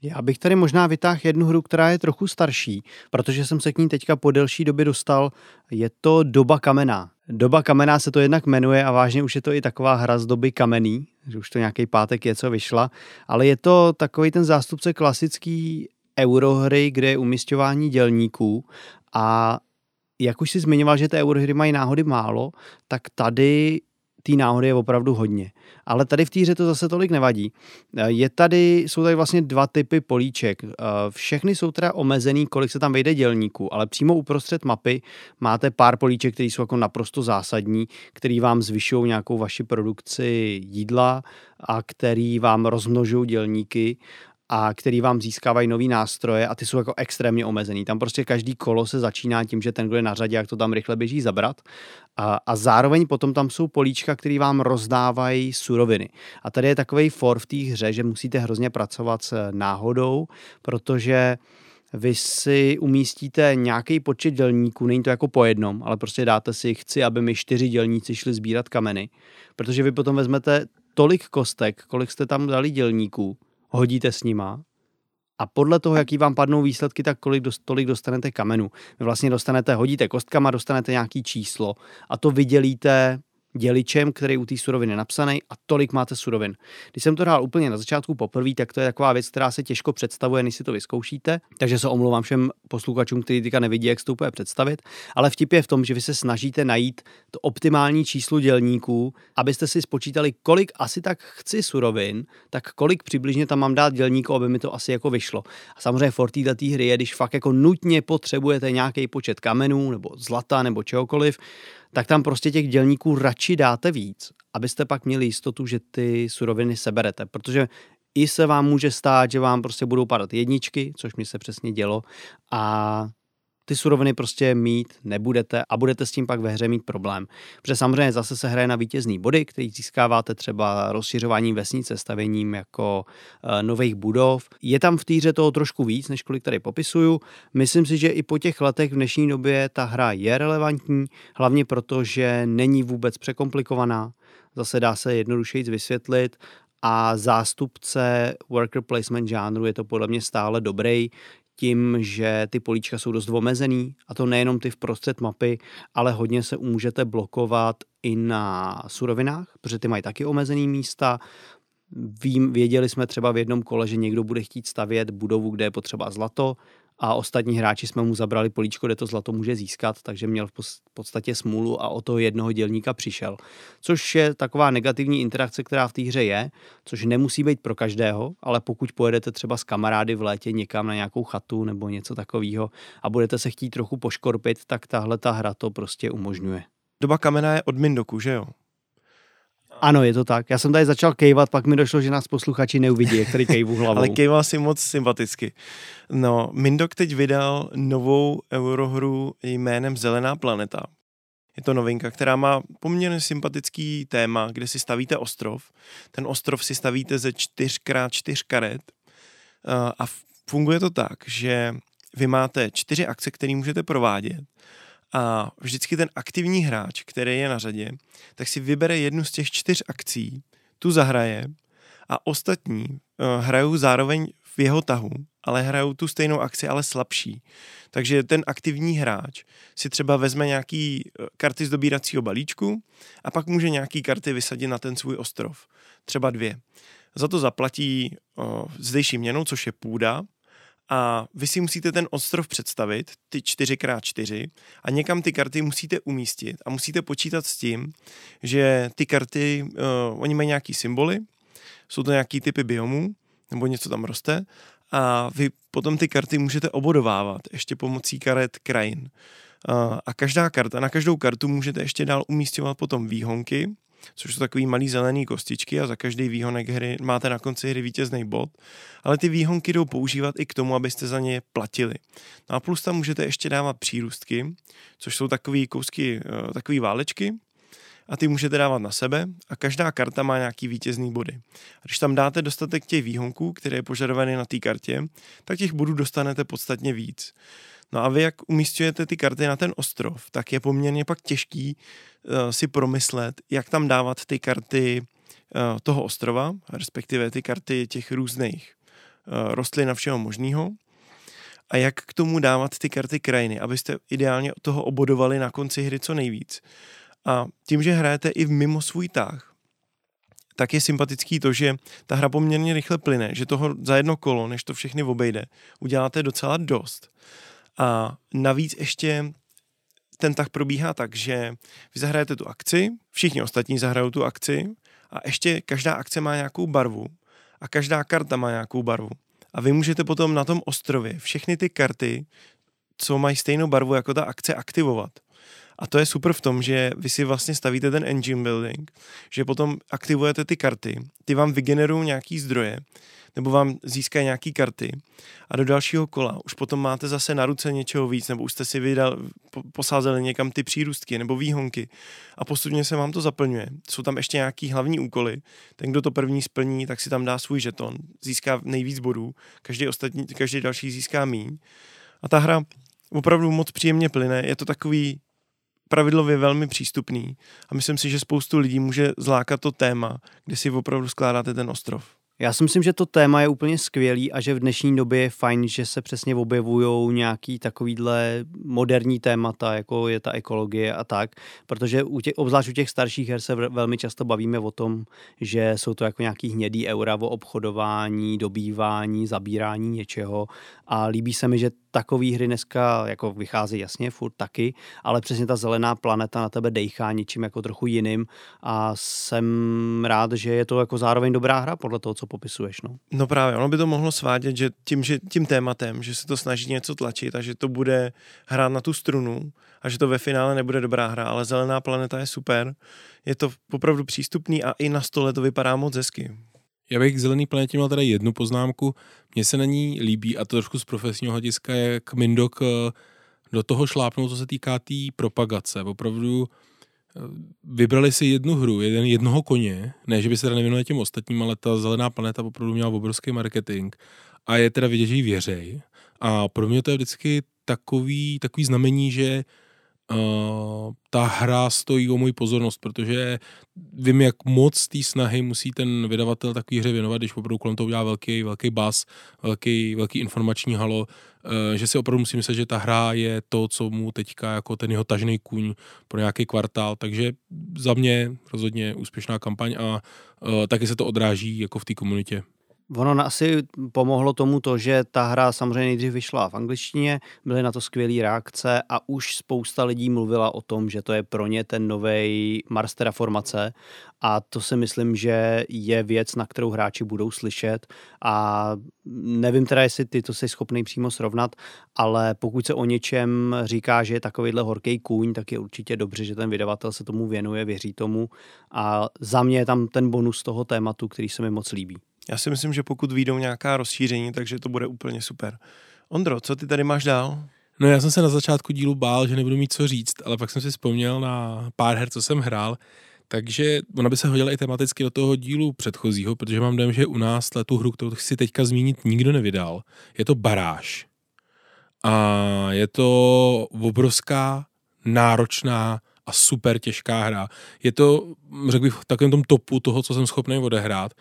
Já bych tady možná vytáhl jednu hru, která je trochu starší, protože jsem se k ní teďka po delší době dostal. Je to Doba kamená. Doba kamená se to jednak jmenuje a vážně už je to i taková hra z doby kamenný, že už to nějaký pátek je, co vyšla, ale je to takový ten zástupce klasický eurohry, kde je umistování dělníků a jak už si zmiňoval, že ty eurohry mají náhody málo, tak tady té náhody je opravdu hodně. Ale tady v týře to zase tolik nevadí. Je tady, jsou tady vlastně dva typy políček. Všechny jsou teda omezený, kolik se tam vejde dělníků, ale přímo uprostřed mapy máte pár políček, které jsou jako naprosto zásadní, který vám zvyšují nějakou vaši produkci jídla a který vám rozmnožují dělníky a který vám získávají nový nástroje a ty jsou jako extrémně omezený. Tam prostě každý kolo se začíná tím, že ten, kdo je na řadě, jak to tam rychle běží zabrat. A, a zároveň potom tam jsou políčka, které vám rozdávají suroviny. A tady je takový for v té hře, že musíte hrozně pracovat s náhodou, protože vy si umístíte nějaký počet dělníků, není to jako po jednom, ale prostě dáte si, chci, aby mi čtyři dělníci šli sbírat kameny, protože vy potom vezmete tolik kostek, kolik jste tam dali dělníků hodíte s nima a podle toho, jaký vám padnou výsledky, tak kolik dost, tolik dostanete kamenů. Vy vlastně dostanete, hodíte kostkama, dostanete nějaký číslo a to vydělíte děličem, který u té suroviny je napsaný a tolik máte surovin. Když jsem to hrál úplně na začátku poprvé, tak to je taková věc, která se těžko představuje, než si to vyzkoušíte. Takže se omlouvám všem posluchačům, kteří teďka nevidí, jak to úplně představit. Ale vtip je v tom, že vy se snažíte najít to optimální číslo dělníků, abyste si spočítali, kolik asi tak chci surovin, tak kolik přibližně tam mám dát dělníků, aby mi to asi jako vyšlo. A samozřejmě for této hry je, když fakt jako nutně potřebujete nějaký počet kamenů nebo zlata nebo čehokoliv, tak tam prostě těch dělníků radši dáte víc, abyste pak měli jistotu, že ty suroviny seberete, protože i se vám může stát, že vám prostě budou padat jedničky, což mi se přesně dělo, a ty suroviny prostě mít nebudete a budete s tím pak ve hře mít problém. Protože samozřejmě zase se hraje na vítězný body, který získáváte třeba rozšiřováním vesnice, stavěním jako e, nových budov. Je tam v týře toho trošku víc, než kolik tady popisuju. Myslím si, že i po těch letech v dnešní době ta hra je relevantní, hlavně proto, že není vůbec překomplikovaná. Zase dá se jednodušeji vysvětlit a zástupce worker placement žánru je to podle mě stále dobrý tím, že ty políčka jsou dost omezený a to nejenom ty v prostřed mapy, ale hodně se můžete blokovat i na surovinách, protože ty mají taky omezený místa. Vím, věděli jsme třeba v jednom kole, že někdo bude chtít stavět budovu, kde je potřeba zlato, a ostatní hráči jsme mu zabrali políčko, kde to zlato může získat, takže měl v podstatě smůlu a o toho jednoho dělníka přišel. Což je taková negativní interakce, která v té hře je, což nemusí být pro každého, ale pokud pojedete třeba s kamarády v létě někam na nějakou chatu nebo něco takového a budete se chtít trochu poškorpit, tak tahle ta hra to prostě umožňuje. Doba kamena je od Mindoku, že jo? Ano, je to tak. Já jsem tady začal kejvat, pak mi došlo, že nás posluchači neuvidí, jak tady kejvu hlavou. [LAUGHS] Ale kejval si moc sympaticky. No, Mindok teď vydal novou eurohru jménem Zelená planeta. Je to novinka, která má poměrně sympatický téma, kde si stavíte ostrov. Ten ostrov si stavíte ze 4x4 karet a funguje to tak, že vy máte čtyři akce, které můžete provádět a vždycky ten aktivní hráč, který je na řadě, tak si vybere jednu z těch čtyř akcí, tu zahraje a ostatní uh, hrajou zároveň v jeho tahu, ale hrajou tu stejnou akci, ale slabší. Takže ten aktivní hráč si třeba vezme nějaký uh, karty z dobíracího balíčku a pak může nějaký karty vysadit na ten svůj ostrov. Třeba dvě. Za to zaplatí uh, zdejší měnou, což je půda, a vy si musíte ten ostrov představit, ty 4x4 a někam ty karty musíte umístit a musíte počítat s tím, že ty karty, uh, oni mají nějaký symboly, jsou to nějaký typy biomů, nebo něco tam roste a vy potom ty karty můžete obodovávat ještě pomocí karet krajin. Uh, a každá karta, na každou kartu můžete ještě dál umístěvat potom výhonky, což jsou takový malý zelený kostičky a za každý výhonek hry máte na konci hry vítězný bod, ale ty výhonky jdou používat i k tomu, abyste za ně platili. No a plus tam můžete ještě dávat přírůstky, což jsou takové kousky, eh, takové válečky, a ty můžete dávat na sebe a každá karta má nějaký vítězný body. A když tam dáte dostatek těch výhonků, které je požadované na té kartě, tak těch bodů dostanete podstatně víc. No a vy, jak umístujete ty karty na ten ostrov, tak je poměrně pak těžký si promyslet, jak tam dávat ty karty uh, toho ostrova, respektive ty karty těch různých uh, rostlin a všeho možného. A jak k tomu dávat ty karty krajiny, abyste ideálně toho obodovali na konci hry co nejvíc. A tím, že hrajete i mimo svůj tah, tak je sympatický to, že ta hra poměrně rychle plyne, že toho za jedno kolo, než to všechny obejde, uděláte docela dost. A navíc ještě ten tah probíhá tak, že vy zahrajete tu akci, všichni ostatní zahrajou tu akci a ještě každá akce má nějakou barvu a každá karta má nějakou barvu. A vy můžete potom na tom ostrově všechny ty karty, co mají stejnou barvu jako ta akce, aktivovat. A to je super v tom, že vy si vlastně stavíte ten engine building, že potom aktivujete ty karty, ty vám vygenerují nějaký zdroje, nebo vám získají nějaký karty a do dalšího kola už potom máte zase na ruce něčeho víc, nebo už jste si vydal, posázeli někam ty přírůstky nebo výhonky a postupně se vám to zaplňuje. Jsou tam ještě nějaký hlavní úkoly. Ten, kdo to první splní, tak si tam dá svůj žeton, získá nejvíc bodů, každý, ostatní, každý další získá míň. A ta hra opravdu moc příjemně plyne, je to takový pravidlově velmi přístupný a myslím si, že spoustu lidí může zlákat to téma, kde si opravdu skládáte ten ostrov. Já si myslím, že to téma je úplně skvělý a že v dnešní době je fajn, že se přesně objevují nějaký takovýhle moderní témata, jako je ta ekologie a tak, protože u těch, obzvlášť u těch starších her se velmi často bavíme o tom, že jsou to jako nějaký hnědý eura o obchodování, dobývání, zabírání něčeho a líbí se mi, že takové hry dneska jako vychází jasně furt taky, ale přesně ta zelená planeta na tebe dejchá něčím jako trochu jiným a jsem rád, že je to jako zároveň dobrá hra podle toho, co popisuješ. No, no právě, ono by to mohlo svádět, že tím, že tím tématem, že se to snaží něco tlačit a že to bude hrát na tu strunu a že to ve finále nebude dobrá hra, ale zelená planeta je super, je to opravdu přístupný a i na stole to vypadá moc hezky. Já bych k zelený planetě měl teda jednu poznámku. Mně se na ní líbí, a to trošku z profesního hlediska, jak Mindok eh, do toho šlápnou, co se týká té tý propagace. Opravdu eh, vybrali si jednu hru, jeden, jednoho koně, ne, že by se teda nevěnovali těm ostatním, ale ta zelená planeta opravdu měla obrovský marketing a je teda vidět, že jí věřej. A pro mě to je vždycky takový, takový znamení, že uh, ta hra stojí o můj pozornost, protože vím, jak moc té snahy musí ten vydavatel takový hře věnovat, když opravdu kolem toho udělá velký, velký bas, velký, velký informační halo, uh, že si opravdu musím myslet, že ta hra je to, co mu teďka jako ten jeho tažný kůň pro nějaký kvartál, takže za mě rozhodně úspěšná kampaň a uh, taky se to odráží jako v té komunitě. Ono asi pomohlo tomu to, že ta hra samozřejmě nejdřív vyšla v angličtině, byly na to skvělé reakce a už spousta lidí mluvila o tom, že to je pro ně ten nový Mars Terraformace a to si myslím, že je věc, na kterou hráči budou slyšet. A nevím teda, jestli ty to jsi schopný přímo srovnat, ale pokud se o něčem říká, že je takovýhle horký kůň, tak je určitě dobře, že ten vydavatel se tomu věnuje, věří tomu. A za mě je tam ten bonus toho tématu, který se mi moc líbí. Já si myslím, že pokud výjdou nějaká rozšíření, takže to bude úplně super. Ondro, co ty tady máš dál? No já jsem se na začátku dílu bál, že nebudu mít co říct, ale pak jsem si vzpomněl na pár her, co jsem hrál, takže ona by se hodila i tematicky do toho dílu předchozího, protože mám dojem, že u nás tu hru, kterou chci teďka zmínit, nikdo nevydal. Je to Baráž. A je to obrovská, náročná a super těžká hra. Je to, řekl bych, v takovém tom topu toho, co jsem schopný odehrát.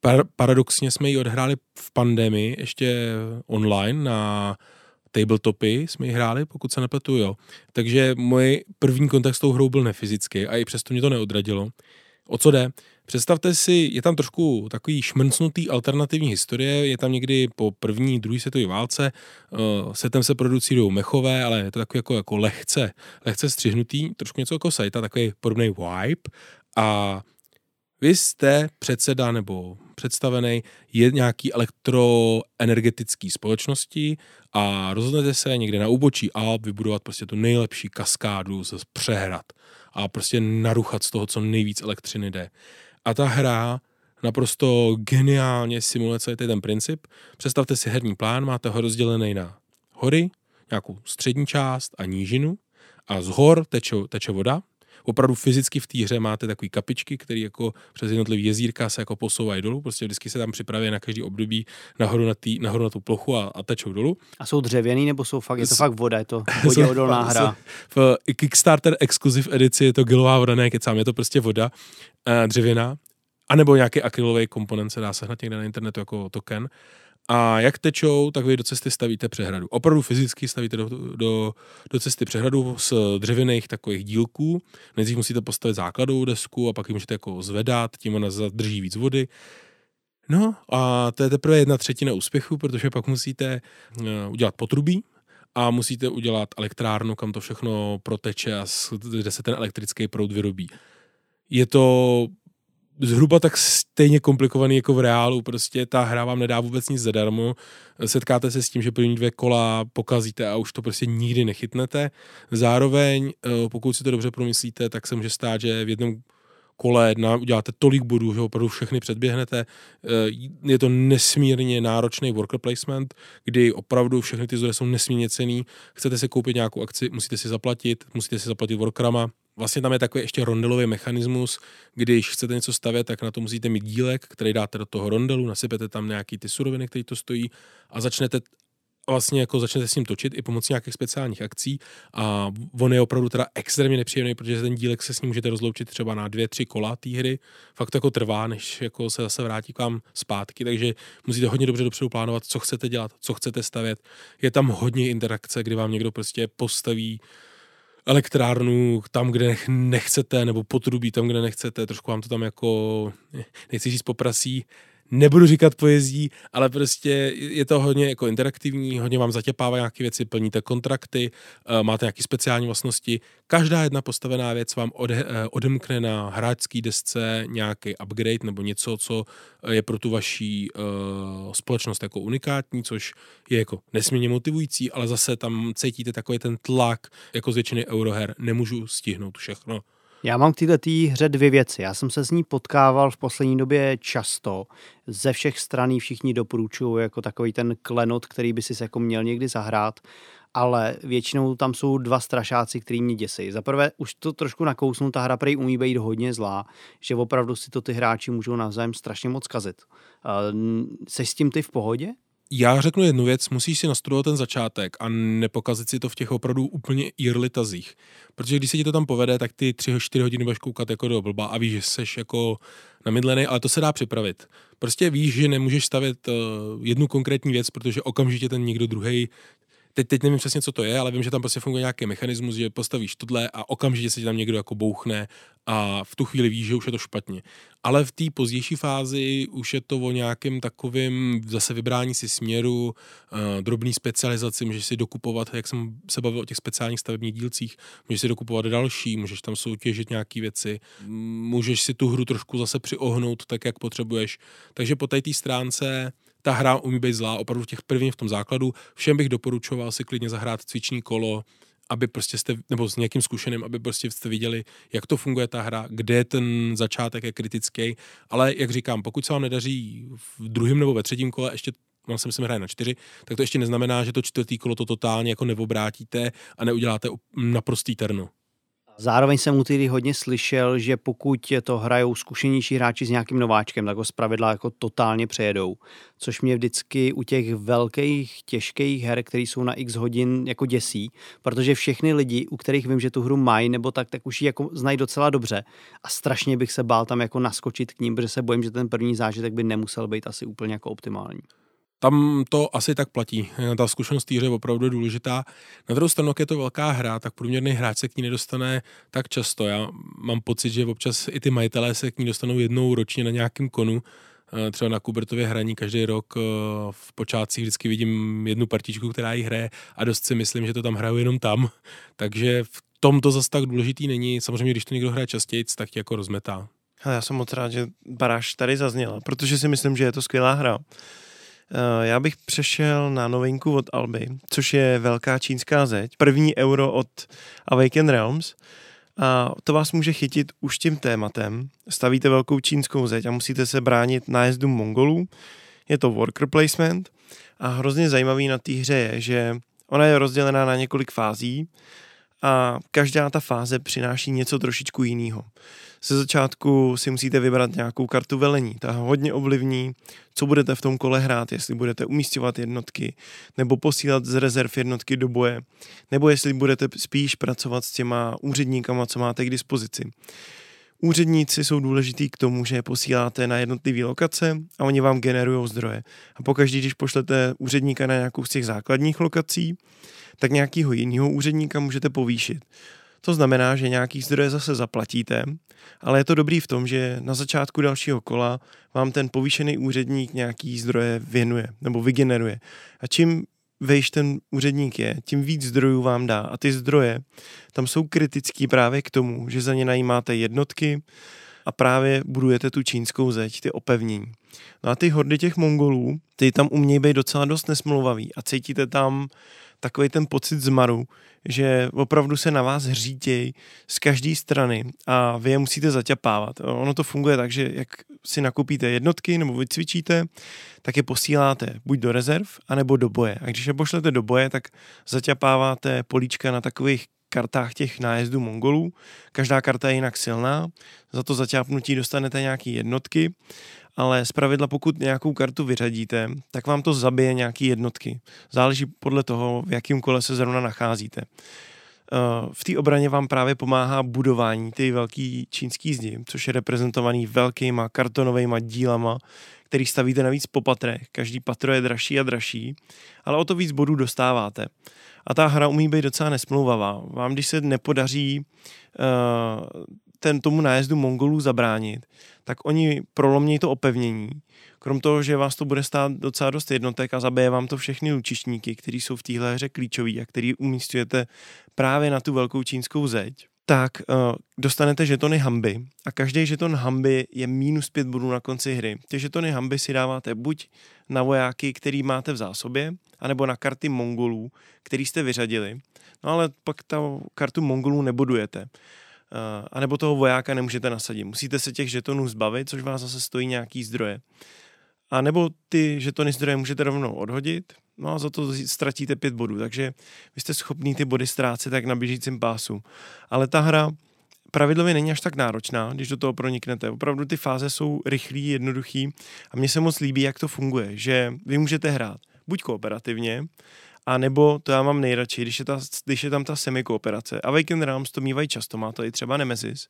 Par- paradoxně jsme ji odehráli v pandemii, ještě online na tabletopy jsme ji hráli, pokud se nepletu, jo. Takže můj první kontakt s tou hrou byl nefyzický a i přesto mě to neodradilo. O co jde? Představte si, je tam trošku takový šmrncnutý alternativní historie, je tam někdy po první, druhé světové válce, uh, setem se producují mechové, ale je to takový jako, jako lehce, lehce střihnutý, trošku něco jako sajta, takový podobný vibe a Vy jste předseda nebo představený je nějaký elektroenergetický společnosti a rozhodnete se někde na úbočí Alp vybudovat prostě tu nejlepší kaskádu z přehrad a prostě naruchat z toho, co nejvíc elektřiny jde. A ta hra naprosto geniálně simuluje celý ten princip. Představte si herní plán, máte ho rozdělený na hory, nějakou střední část a nížinu a z hor teče, teče voda, opravdu fyzicky v té hře máte takové kapičky, které jako přes jednotlivý jezírka se jako posouvají dolů, prostě vždycky se tam připraví na každý období nahoru na, tý, nahoru na tu plochu a, a tečou dolů. A jsou dřevěný nebo jsou fakt, je to fakt voda, je to [LAUGHS] vodě odolná hra? V Kickstarter Exclusive edici je to gilová voda, ne kecám, je to prostě voda uh, dřevěná, anebo nějaký akrylový komponent se dá sehnat někde na internetu jako token. A jak tečou, tak vy do cesty stavíte přehradu. Opravdu fyzicky stavíte do, do, do cesty přehradu z dřevěných takových dílků. Nejdřív musíte postavit základovou desku a pak ji můžete jako zvedat, tím ona zadrží víc vody. No a to je teprve jedna třetina úspěchu, protože pak musíte uh, udělat potrubí, a musíte udělat elektrárnu, kam to všechno proteče a kde se ten elektrický proud vyrobí. Je to zhruba tak stejně komplikovaný jako v reálu, prostě ta hra vám nedá vůbec nic zadarmo, setkáte se s tím, že první dvě kola pokazíte a už to prostě nikdy nechytnete. Zároveň, eh, pokud si to dobře promyslíte, tak se může stát, že v jednom kole jedna uděláte tolik bodů, že opravdu všechny předběhnete. Eh, je to nesmírně náročný worker placement, kdy opravdu všechny ty zdroje jsou nesmírně cený. Chcete si koupit nějakou akci, musíte si zaplatit, musíte si zaplatit workrama, Vlastně tam je takový ještě rondelový mechanismus, když chcete něco stavět, tak na to musíte mít dílek, který dáte do toho rondelu, nasypete tam nějaký ty suroviny, které to stojí a začnete vlastně jako začnete s ním točit i pomocí nějakých speciálních akcí a on je opravdu teda extrémně nepříjemný, protože ten dílek se s ním můžete rozloučit třeba na dvě, tři kola té hry. Fakt jako trvá, než jako se zase vrátí k vám zpátky, takže musíte hodně dobře dopředu plánovat, co chcete dělat, co chcete stavět. Je tam hodně interakce, kdy vám někdo prostě postaví elektrárnu tam, kde nechcete, nebo potrubí tam, kde nechcete, trošku vám to tam jako, nechci říct poprasí, nebudu říkat pojezdí, ale prostě je to hodně jako interaktivní, hodně vám zatěpává nějaké věci, plníte kontrakty, eh, máte nějaké speciální vlastnosti. Každá jedna postavená věc vám ode, eh, odemkne na hráčské desce nějaký upgrade nebo něco, co je pro tu vaší uh, společnost jako unikátní, což je jako nesmírně motivující, ale zase tam cítíte takový ten tlak, jako z většiny euroher, nemůžu stihnout všechno já mám k této hře dvě věci. Já jsem se s ní potkával v poslední době často. Ze všech stran všichni doporučují jako takový ten klenot, který by si jako měl někdy zahrát ale většinou tam jsou dva strašáci, který mě děsí. Za prvé, už to trošku nakousnu, ta hra prej umí být hodně zlá, že opravdu si to ty hráči můžou navzájem strašně moc kazit. Jsi s tím ty v pohodě? Já řeknu jednu věc, musíš si nastudovat ten začátek a nepokazit si to v těch opravdu úplně early tazích. Protože když se ti to tam povede, tak ty tři, čtyři hodiny budeš koukat jako do blba a víš, že jsi jako namydlený, ale to se dá připravit. Prostě víš, že nemůžeš stavět uh, jednu konkrétní věc, protože okamžitě ten někdo druhý teď, teď nevím přesně, co to je, ale vím, že tam prostě funguje nějaký mechanismus, že postavíš tohle a okamžitě se ti tam někdo jako bouchne a v tu chvíli víš, že už je to špatně. Ale v té pozdější fázi už je to o nějakém takovém zase vybrání si směru, uh, drobný specializaci, můžeš si dokupovat, jak jsem se bavil o těch speciálních stavebních dílcích, můžeš si dokupovat další, můžeš tam soutěžit nějaké věci, můžeš si tu hru trošku zase přiohnout tak, jak potřebuješ. Takže po té stránce ta hra umí být zlá, opravdu těch prvních v tom základu. Všem bych doporučoval si klidně zahrát cviční kolo, aby prostě jste, nebo s někým zkušeným, aby prostě jste viděli, jak to funguje ta hra, kde ten začátek je kritický, ale jak říkám, pokud se vám nedaří v druhém nebo ve třetím kole ještě mám si myslím hraje na čtyři, tak to ještě neznamená, že to čtvrtý kolo to totálně jako neobrátíte a neuděláte naprostý terno. Zároveň jsem u tedy hodně slyšel, že pokud to hrajou zkušenější hráči s nějakým nováčkem, tak ho zpravidla jako totálně přejedou. Což mě vždycky u těch velkých, těžkých her, které jsou na x hodin, jako děsí, protože všechny lidi, u kterých vím, že tu hru mají, nebo tak, tak už ji jako znají docela dobře. A strašně bych se bál tam jako naskočit k ním, protože se bojím, že ten první zážitek by nemusel být asi úplně jako optimální. Tam to asi tak platí. Ta zkušenost týře je opravdu důležitá. Na druhou stranu, je to velká hra, tak průměrný hráč se k ní nedostane tak často. Já mám pocit, že občas i ty majitelé se k ní dostanou jednou ročně na nějakém konu. Eh, třeba na Kubertově hraní každý rok eh, v počátcích vždycky vidím jednu partičku, která jí hraje a dost si myslím, že to tam hraju jenom tam. [LAUGHS] Takže v tom to zase tak důležitý není. Samozřejmě, když to někdo hraje častěji, tak tě jako rozmetá. Hele, já jsem moc rád, že Baráš tady zazněla, protože si myslím, že je to skvělá hra. Eh, já bych přešel na novinku od Alby, což je velká čínská zeď. První euro od Awaken Realms. A to vás může chytit už tím tématem. Stavíte velkou čínskou zeď a musíte se bránit nájezdu Mongolů. Je to worker placement a hrozně zajímavý na té hře je, že ona je rozdělená na několik fází a každá ta fáze přináší něco trošičku jiného. Ze začátku si musíte vybrat nějakou kartu velení, ta hodně ovlivní, co budete v tom kole hrát, jestli budete umístěvat jednotky, nebo posílat z rezerv jednotky do boje, nebo jestli budete spíš pracovat s těma úředníkama, co máte k dispozici. Úředníci jsou důležitý k tomu, že je posíláte na jednotlivé lokace a oni vám generují zdroje. A pokaždý, když pošlete úředníka na nějakou z těch základních lokací, tak nějakého jiného úředníka můžete povýšit. To znamená, že nějaký zdroje zase zaplatíte, ale je to dobrý v tom, že na začátku dalšího kola vám ten povýšený úředník nějaký zdroje věnuje nebo vygeneruje. A čím vejš ten úředník je, tím víc zdrojů vám dá. A ty zdroje tam jsou kritický právě k tomu, že za ně najímáte jednotky a právě budujete tu čínskou zeď, ty opevnění. No a ty hordy těch Mongolů, ty tam umějí být docela dost nesmluvavý a cítíte tam takový ten pocit zmaru, že opravdu se na vás hřítěj z každé strany a vy je musíte zaťapávat. Ono to funguje tak, že jak si nakupíte jednotky nebo vycvičíte, tak je posíláte buď do rezerv, anebo do boje. A když je pošlete do boje, tak zaťapáváte políčka na takových kartách těch nájezdů Mongolů. Každá karta je jinak silná, za to zaťápnutí dostanete nějaké jednotky ale pravidla, pokud nějakou kartu vyřadíte, tak vám to zabije nějaký jednotky. Záleží podle toho, v jakém kole se zrovna nacházíte. Eh, v té obraně vám právě pomáhá budování ty velký čínský zdi, což je reprezentovaný velkýma kartonovými dílama, který stavíte navíc po patrech. Každý patro je dražší a dražší, ale o to víc bodů dostáváte. A ta hra umí být docela nesmlouvavá. Vám, když se nepodaří uh, ten tomu nájezdu Mongolů zabránit, tak oni prolomějí to opevnění. Krom toho, že vás to bude stát docela dost jednotek a zabije vám to všechny lučišníky, kteří jsou v téhle hře klíčoví a který umístujete právě na tu velkou čínskou zeď, tak uh, dostanete žetony hamby a každý žeton hamby je minus pět bodů na konci hry. Ty žetony hamby si dáváte buď na vojáky, který máte v zásobě, anebo na karty Mongolů, který jste vyřadili. No ale pak ta kartu Mongolů nebudujete. Eh, a nebo toho vojáka nemůžete nasadit. Musíte se těch žetonů zbavit, což vás zase stojí nějaký zdroje. A nebo ty žetony zdroje můžete rovnou odhodit, no a za to ztratíte pět bodů, takže vy jste schopný ty body ztrácet tak na běžícím pásu. Ale ta hra pravidlově není až tak náročná, když do toho proniknete. Opravdu ty fáze jsou rychlý, jednoduchý a mně se moc líbí, jak to funguje, že vy můžete hrát buď kooperativně, a nebo to já mám nejradši, když je, ta, když je tam ta semikooperace. Awaken Realms to mývají často, má to i třeba Nemesis.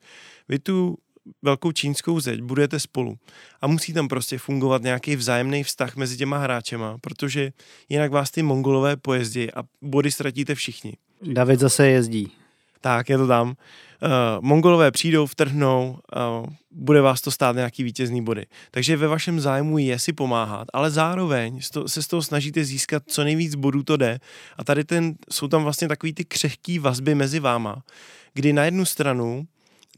Vy tu velkou čínskou zeď budujete spolu a musí tam prostě fungovat nějaký vzájemný vztah mezi těma hráčema, protože jinak vás ty mongolové pojezdí a body ztratíte všichni. David zase jezdí. Tak, je to tam. Uh, Mongolové přijdou, vtrhnou, uh, bude vás to stát nějaký vítězný body. Takže ve vašem zájmu je si pomáhat, ale zároveň se z toho snažíte získat co nejvíc bodů to jde. A tady ten, jsou tam vlastně takový ty křehký vazby mezi váma, kdy na jednu stranu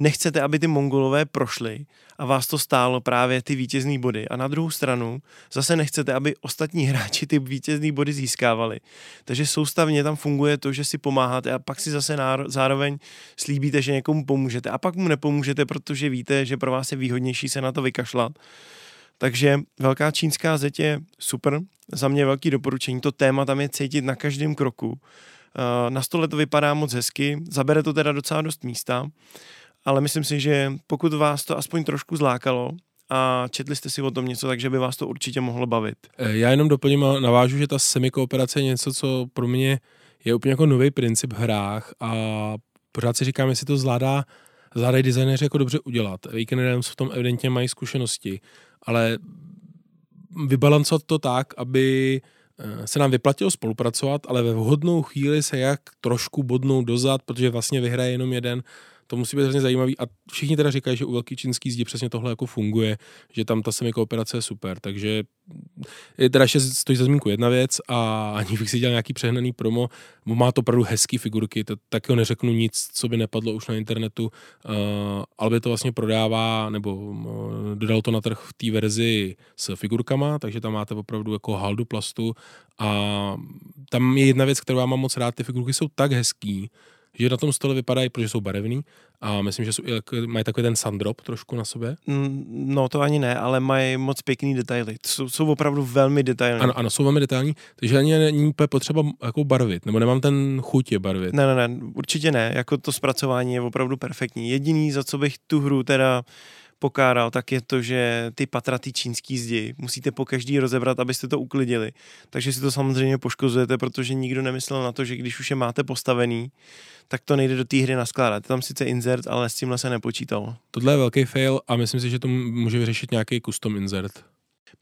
nechcete, aby ty mongolové prošly a vás to stálo právě ty vítězné body. A na druhou stranu zase nechcete, aby ostatní [LAUGHS] hráči ty vítězné body získávali. Takže soustavně tam funguje to, že si pomáháte a pak si zase zároveň slíbíte, že někomu pomůžete a pak mu nepomůžete, protože víte, že pro vás je výhodnější se na to vykašlat. Takže velká čínská zeď je super, za mě velký doporučení. To téma tam je cítit na každém kroku. Eh, na stole to vypadá moc hezky, zabere to teda docela dost místa, ale myslím si, že pokud vás to aspoň trošku zlákalo, a četli jste si o tom něco, takže by vás to určitě mohlo bavit. Eh, já jenom doplním a navážu, že ta semikooperace je něco, co pro mě je úplně jako nový princip v hrách a pořád si říkám, jestli to zvládá, zvládají designéři jako dobře udělat. Weekend v tom evidentně mají zkušenosti, ale vybalancovat to tak, aby eh, se nám vyplatilo spolupracovat, ale ve vhodnou chvíli se jak trošku bodnou dozad, protože vlastně vyhraje jenom jeden, to musí být hrozně zajímavý a všichni teda říkají, že u velký čínský zdi přesně tohle jako funguje, že tam ta semikooperace je super, takže je teda ještě stojí za zmínku jedna věc a ani bych si dělal nějaký přehnaný promo, má to opravdu hezký figurky, to, taky neřeknu nic, co by nepadlo už na internetu, uh, ale by to vlastně prodává, nebo uh, dodal to na trh v té verzi s figurkama, takže tam máte opravdu jako haldu plastu a tam je jedna věc, kterou já mám moc rád, ty figurky jsou tak hezký, že na tom stole vypadají, protože jsou barevný a myslím, že jsou, mají takový ten sandrop trošku na sobě. Mm, no to ani ne, ale mají moc pěkný detaily. Jsou, jsou opravdu velmi detailní. Ano, ano, jsou velmi detailní, takže ani není potřeba jako barvit, nebo nemám ten chuť je barvit. Ne, ne, ne, určitě ne, jako to zpracování je opravdu perfektní. Jediný, za co bych tu hru teda pokáral, tak je to, že ty patra, ty čínský zdi, musíte po každý rozebrat, abyste to uklidili. Takže si to samozřejmě poškozujete, protože nikdo nemyslel na to, že když už je máte postavený, tak to nejde do té hry naskládat. Je tam sice insert, ale s tímhle se nepočítalo. Tohle je velký fail a myslím si, že to může vyřešit nějaký custom insert.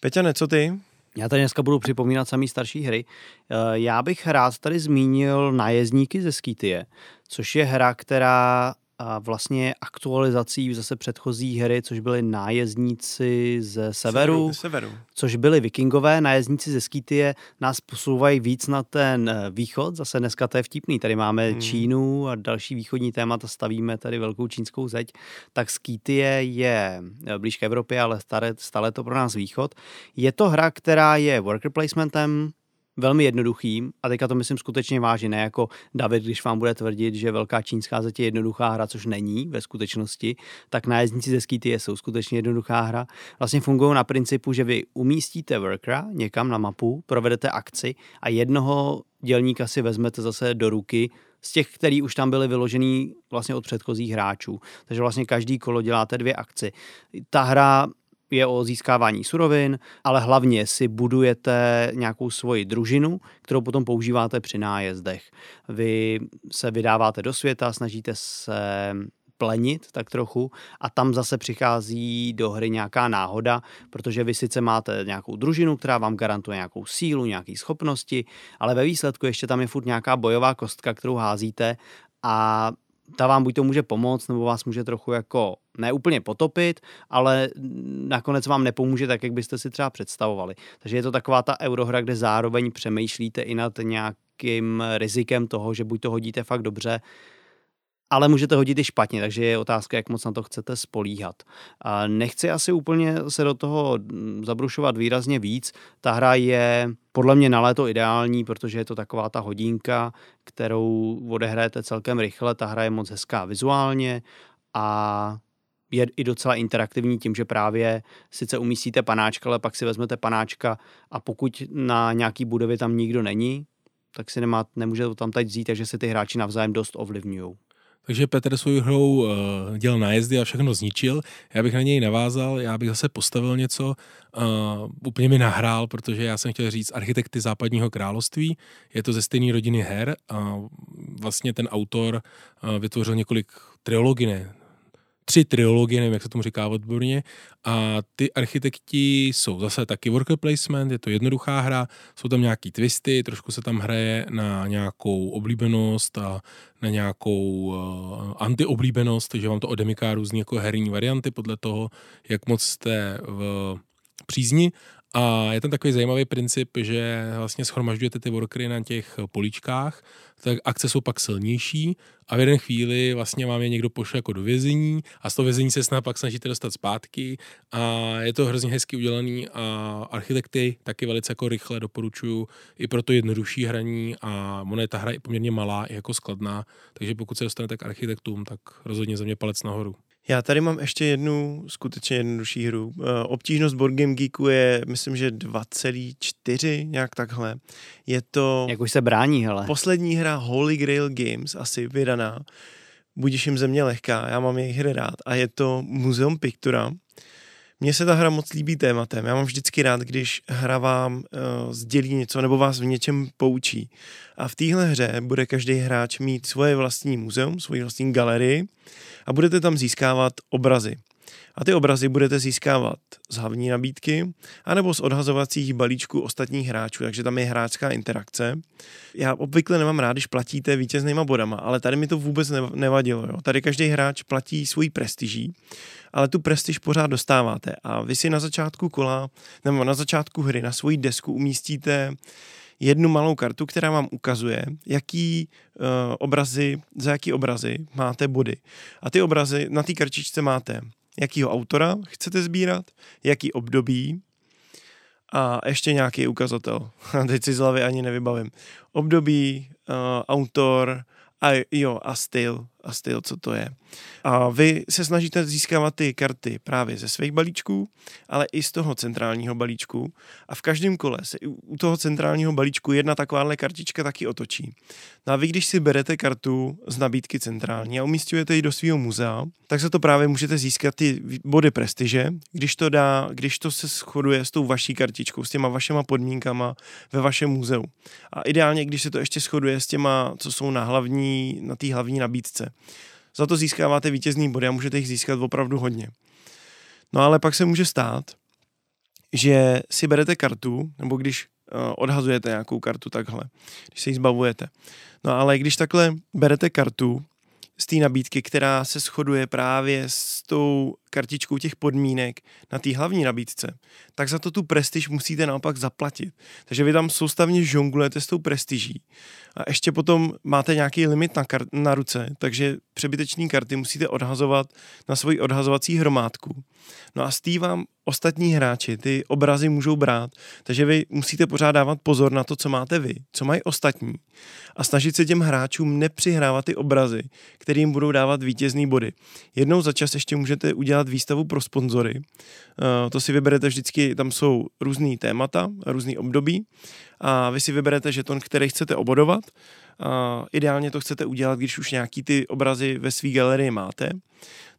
Peťa, co ty? Já tady dneska budu připomínat samý starší hry. Eh, já bych rád tady zmínil nájezdníky ze Skytie, což je hra, která a vlastně aktualizací zase předchozí hry, což byli nájezdníci ze severu, severu, což byli vikingové, nájezdníci ze Skýtie nás posouvají víc na ten eh, východ, zase dneska to je vtipný, tady máme hmm. Čínu a další východní témata, stavíme tady velkou čínskou zeď, tak Skýtie je eh, blíž k Evropě, ale stále, stále to pro nás východ. Je to hra, která je worker placementem, velmi jednoduchým, a teďka to myslím skutečně vážně, ne jako David, když vám bude tvrdit, že velká čínská zeď je jednoduchá hra, což není ve skutečnosti, tak nájezdníci ze Skýty jsou skutečně jednoduchá hra. Vlastně fungují na principu, že vy umístíte workera někam na mapu, provedete akci a jednoho dělníka si vezmete zase do ruky z těch, který už tam byly vyložený vlastně od předchozích hráčů. Takže vlastně každý kolo děláte dvě akci. Ta hra je o získávání surovin, ale hlavně si budujete nějakou svoji družinu, kterou potom používáte při nájezdech. Vy se vydáváte do světa, snažíte se plenit tak trochu a tam zase přichází do hry nějaká náhoda, protože vy sice máte nějakou družinu, která vám garantuje nějakou sílu, nějaké schopnosti, ale ve výsledku ještě tam je furt nějaká bojová kostka, kterou házíte a ta vám buď to může pomoct, nebo vás může trochu jako neúplně potopit, ale nakonec vám nepomůže tak, jak byste si třeba představovali. Takže je to taková ta eurohra, kde zároveň přemýšlíte i nad nějakým rizikem toho, že buď to hodíte fakt dobře, ale můžete hodit i špatně, takže je otázka, jak moc na to chcete spolíhat. A nechci asi úplně se do toho zabrušovat výrazně víc. Ta hra je podle mě na léto ideální, protože je to taková ta hodinka, kterou odehrajete celkem rychle. Ta hra je moc hezká vizuálně a je i docela interaktivní tím, že právě sice umístíte panáčka, ale pak si vezmete panáčka a pokud na nějaký budově tam nikdo není, tak si nemá, nemůžete to tam teď vzít, takže se ty hráči navzájem dost ovlivňují. Takže Petr svou hrou uh, dělal nájezdy a všechno zničil. Já bych na něj navázal, já bych zase postavil něco, uh, úplně mi nahrál, protože já jsem chtěl říct architekty západního království. Je to ze stejné rodiny her a vlastně ten autor uh, vytvořil několik triologie, tři triologie, nevím, jak se tomu říká odborně, a ty architekti jsou zase taky worker placement, je to jednoduchá hra, jsou tam nějaký twisty, trošku se tam hraje na nějakou oblíbenost a na nějakou uh, antioblíbenost, takže vám to odemyká různě jako herní varianty podle toho, jak moc jste v přízni a je tam takový zajímavý princip, že vlastně schromažďujete ty workery na těch políčkách, tak akce jsou pak silnější a v jeden chvíli vlastně vám je někdo pošle jako do vězení a z toho vězení se snad pak snažíte dostat zpátky a je to hrozně hezky udělaný a architekty taky velice jako rychle doporučuju i pro to jednodušší hraní a ona je ta hra i poměrně malá i jako skladná, takže pokud se dostanete k architektům, tak rozhodně za mě palec nahoru. Já tady mám ještě jednu skutečně jednodušší hru. Eh, obtížnost Board Game Geeku je, myslím, že 2,4, nějak takhle. Je to... Jak už se brání, hele. Poslední hra Holy Grail Games, asi vydaná. Budíš jim země lehká, já mám jejich hry rád. A je to Muzeum Pictura. Mně se ta hra moc líbí tématem. Já mám vždycky rád, když hra vám uh, sdělí něco nebo vás v něčem poučí. A v téhle hře bude každý hráč mít svoje vlastní muzeum, svoji vlastní galerii a budete tam získávat obrazy. A ty obrazy budete získávat z hlavní nabídky anebo z odhazovacích balíčků ostatních hráčů, takže tam je hráčská interakce. Já obvykle nemám rád, když platíte vítěznýma bodama, ale tady mi to vůbec nevadilo. Jo. Tady každý hráč platí svůj prestiží, ale tu prestiž pořád dostáváte a vy si na začátku kola nebo na začátku hry na svoji desku umístíte jednu malou kartu, která vám ukazuje, jaký uh, obrazy, za jaký obrazy máte body. A ty obrazy na té kartičce máte jakýho autora chcete sbírat, jaký období a ještě nějaký ukazatel. [LAUGHS] Teď si z hlavy ani nevybavím. Období, uh, autor a jo, a styl, a styl, co to je. A vy se snažíte získávat ty karty právě ze svých balíčků, ale i z toho centrálního balíčku. A v každém kole se u toho centrálního balíčku jedna takováhle kartička taky otočí. No a vy, když si berete kartu z nabídky centrální a umístujete ji do svého muzea, tak se to právě můžete získat ty body prestiže, když to, dá, když to se shoduje s tou vaší kartičkou, s těma vašema podmínkama ve vašem muzeu. A ideálně, když se to ještě shoduje s těma, co jsou na hlavní, na té hlavní nabídce. Za to získáváte vítězný body a můžete jich získat opravdu hodně. No ale pak se může stát, že si berete kartu, nebo když uh, odhazujete nějakou kartu takhle, když se ji zbavujete. No ale když takhle berete kartu z té nabídky, která se shoduje právě s tou kartičkou těch podmínek na té hlavní nabídce, tak za to tu prestiž musíte naopak zaplatit. Takže vy tam soustavně žonglujete s tou prestiží. A ještě potom máte nějaký limit na, kar- na ruce, takže přebyteční karty musíte odhazovat na svoji odhazovací hromádku. No a s tý vám ostatní hráči ty obrazy můžou brát, takže vy musíte pořád dávat pozor na to, co máte vy, co mají ostatní a snažit se těm hráčům nepřihrávat ty obrazy, kterým budou dávat vítězný body. Jednou za čas ještě můžete udělat výstavu pro sponzory. Eh, to si vyberete vždycky, tam jsou různý témata, různý období a vy si vyberete žeton, který chcete obodovat. A ideálně to chcete udělat, když už nějaký ty obrazy ve své galerii máte.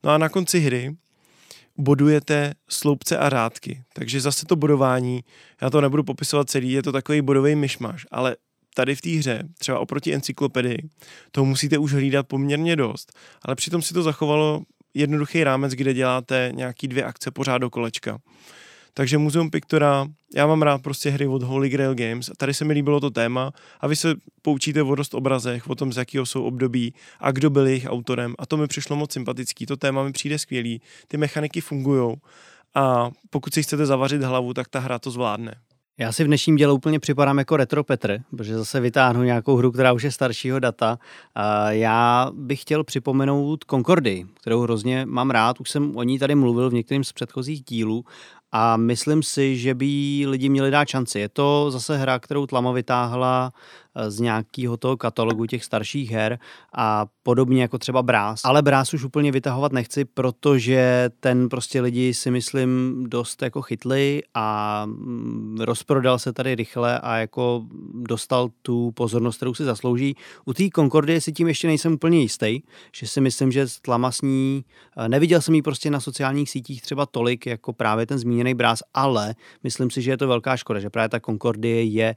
No a na konci hry bodujete sloupce a rádky. Takže zase to bodování, já to nebudu popisovat celý, je to takový bodový myšmaš, ale tady v té hře, třeba oproti encyklopedii, to musíte už hlídat poměrně dost, ale přitom si to zachovalo jednoduchý rámec, kde děláte nějaký dvě akce pořád do kolečka. Takže Muzeum Pictora, já mám rád prostě hry od Holy Grail Games a tady se mi líbilo to téma a vy se poučíte o dost obrazech, o tom, z jakého jsou období a kdo byl jejich autorem a to mi přišlo moc sympatický, to téma mi přijde skvělý, ty mechaniky fungují a pokud si chcete zavařit hlavu, tak ta hra to zvládne. Já si v dnešním děle úplně připadám jako retro Petr, protože zase vytáhnu nějakou hru, která už je staršího data. Já bych chtěl připomenout Concordy, kterou hrozně mám rád. Už jsem o ní tady mluvil v některým z předchozích dílů a myslím si, že by lidi měli dát šanci. Je to zase hra, kterou Tlama vytáhla z nějakého toho katalogu těch starších her a podobně jako třeba Brás. Ale Brás už úplně vytahovat nechci, protože ten prostě lidi si myslím dost jako chytli a mm, rozprodal se tady rychle a jako dostal tu pozornost, kterou si zaslouží. U té Concordie si tím ještě nejsem úplně jistý, že si myslím, že tlama s ní, eh, neviděl jsem ji prostě na sociálních sítích třeba tolik jako právě ten zmíněný Brás, ale myslím si, že je to velká škoda, že právě ta Concordie je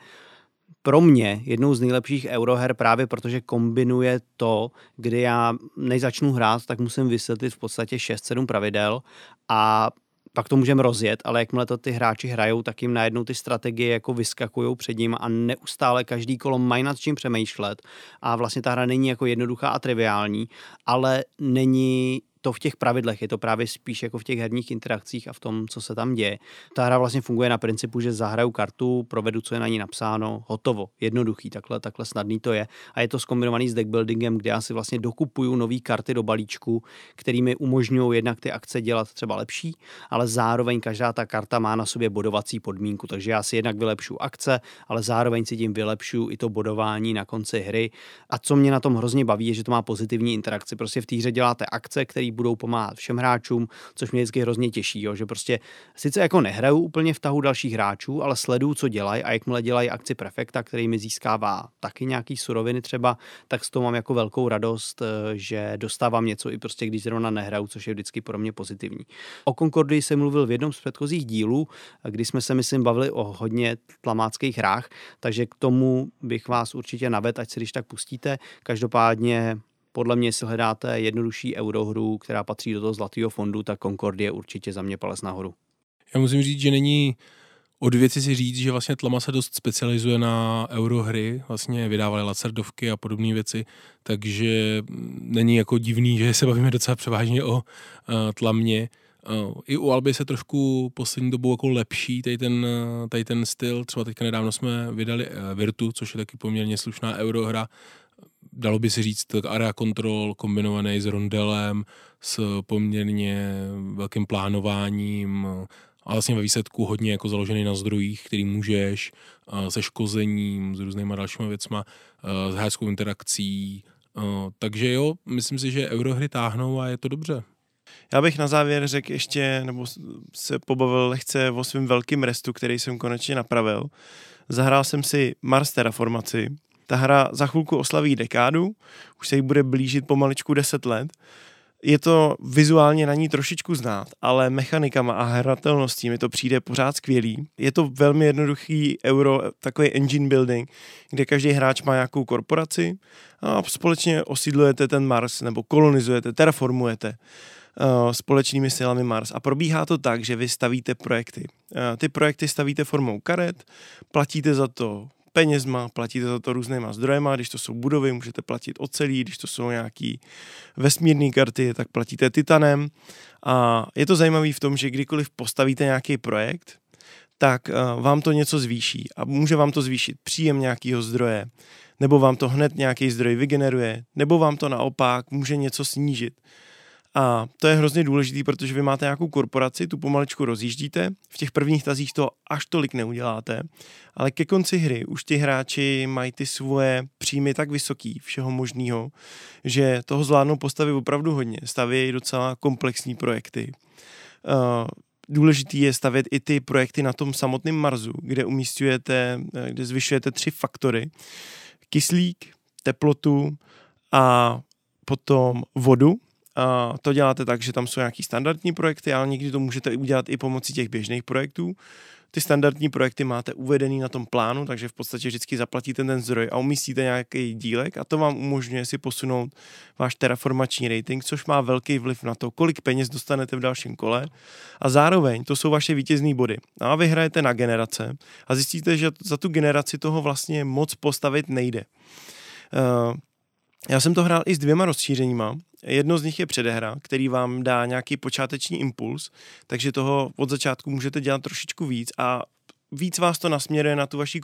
pro mě jednou z nejlepších euroher právě protože kombinuje to, kdy já než začnu hrát, tak musím vysvětlit v podstatě 6-7 pravidel a pak to můžeme rozjet, ale jakmile to ty hráči hrajou, tak jim najednou ty strategie jako vyskakují před ním a neustále každý kolo mají nad čím přemýšlet a vlastně ta hra není jako jednoduchá a triviální, ale není to v těch pravidlech, je to právě spíš jako v těch herních interakcích a v tom, co se tam děje. Ta hra vlastně funguje na principu, že zahraju kartu, provedu, co je na ní napsáno, hotovo, jednoduchý, takhle, takhle snadný to je. A je to zkombinovaný s deckbuildingem, kde já si vlastně dokupuju nové karty do balíčku, kterými umožňují jednak ty akce dělat třeba lepší, ale zároveň každá ta karta má na sobě bodovací podmínku, takže já si jednak vylepšu akce, ale zároveň si tím vylepšu i to bodování na konci hry. A co mě na tom hrozně baví, je, že to má pozitivní interakci. Prostě v té hře děláte akce, které budou pomáhat všem hráčům, což mě vždycky hrozně těší, jo, že prostě sice jako nehraju úplně v tahu dalších hráčů, ale sleduju, co dělají a jakmile dělají akci prefekta, který mi získává taky nějaký suroviny třeba, tak z toho mám jako velkou radost, eh, že dostávám něco i prostě, když zrovna nehraju, což je vždycky pro mě pozitivní. O Concordii jsem mluvil v jednom z předchozích dílů, kdy jsme se, myslím, bavili o hodně tlamáckých hrách, takže k tomu bych vás určitě navedl, ať si když tak pustíte. Každopádně podle mě, si hledáte jednodušší eurohru, která patří do toho zlatého fondu, tak Concord je určitě za mě palec nahoru. Já musím říct, že není od věci si říct, že vlastně Tlama se dost specializuje na eurohry, vlastně vydávali lacerdovky a podobné věci, takže není jako divný, že se bavíme docela převážně o uh, tlamě. Uh, I u Alby se trošku poslední dobou jako lepší tady ten, uh, tady ten styl. Třeba teďka nedávno jsme vydali Virtu, což je taky poměrně slušná eurohra. Dalo by se říct tak area control kombinovaný s rondelem, s poměrně velkým plánováním, a vlastně ve výsledku hodně jako založený na zdrojích, který můžeš, se škozením, s různýma dalšíma věcma, s hráčskou interakcí. Takže jo, myslím si, že eurohry táhnou a je to dobře. Já bych na závěr řekl ještě, nebo se pobavil lehce o svém velkým restu, který jsem konečně napravil. Zahrál jsem si Mars Terraformaci. Ta hra za chvilku oslaví dekádu, už se jí bude blížit pomaličku 10 let je to vizuálně na ní trošičku znát, ale mechanikama a hratelností mi to přijde pořád skvělý. Je to velmi jednoduchý euro, takový engine building, kde každý hráč má nějakou korporaci a společně osídlujete ten Mars nebo kolonizujete, terraformujete uh, společnými silami Mars. A probíhá to tak, že vy stavíte projekty. Uh, ty projekty stavíte formou karet, platíte za to penězma, platíte za to různýma zdrojema, když to jsou budovy, můžete platit ocelí, když to jsou nějaký vesmírné karty, tak platíte titanem. A je to zajímavé v tom, že kdykoliv postavíte nějaký projekt, tak uh, vám to něco zvýší a může vám to zvýšit příjem nějakého zdroje, nebo vám to hned nějaký zdroj vygeneruje, nebo vám to naopak může něco snížit. A to je hrozně důležité, protože vy máte nějakou korporaci, tu pomaličku rozjíždíte, v těch prvních tazích to až tolik neuděláte, ale ke konci hry už ti hráči mají ty svoje příjmy tak vysoký, všeho možného, že toho zvládnou postavit opravdu hodně. Stavějí docela komplexní projekty. Uh, důležitý je stavět i ty projekty na tom samotném Marsu, kde umístujete, kde zvyšujete tři faktory. Kyslík, teplotu a potom vodu, a to děláte tak, že tam jsou nějaký standardní projekty, ale někdy to můžete udělat i pomocí těch běžných projektů. Ty standardní projekty máte uvedený na tom plánu, takže v podstatě vždycky zaplatíte ten zdroj a umístíte nějaký dílek a to vám umožňuje si posunout váš terraformační rating, což má velký vliv na to, kolik peněz dostanete v dalším kole a zároveň to jsou vaše vítězné body. No a vy hrajete na generace a zjistíte, že za tu generaci toho vlastně moc postavit nejde. Uh, já jsem to hrál i s dvěma rozšířeníma. Jedno z nich je předehra, který vám dá nějaký počáteční impuls, takže toho od začátku můžete dělat trošičku víc a víc vás to nasměruje na tu vaší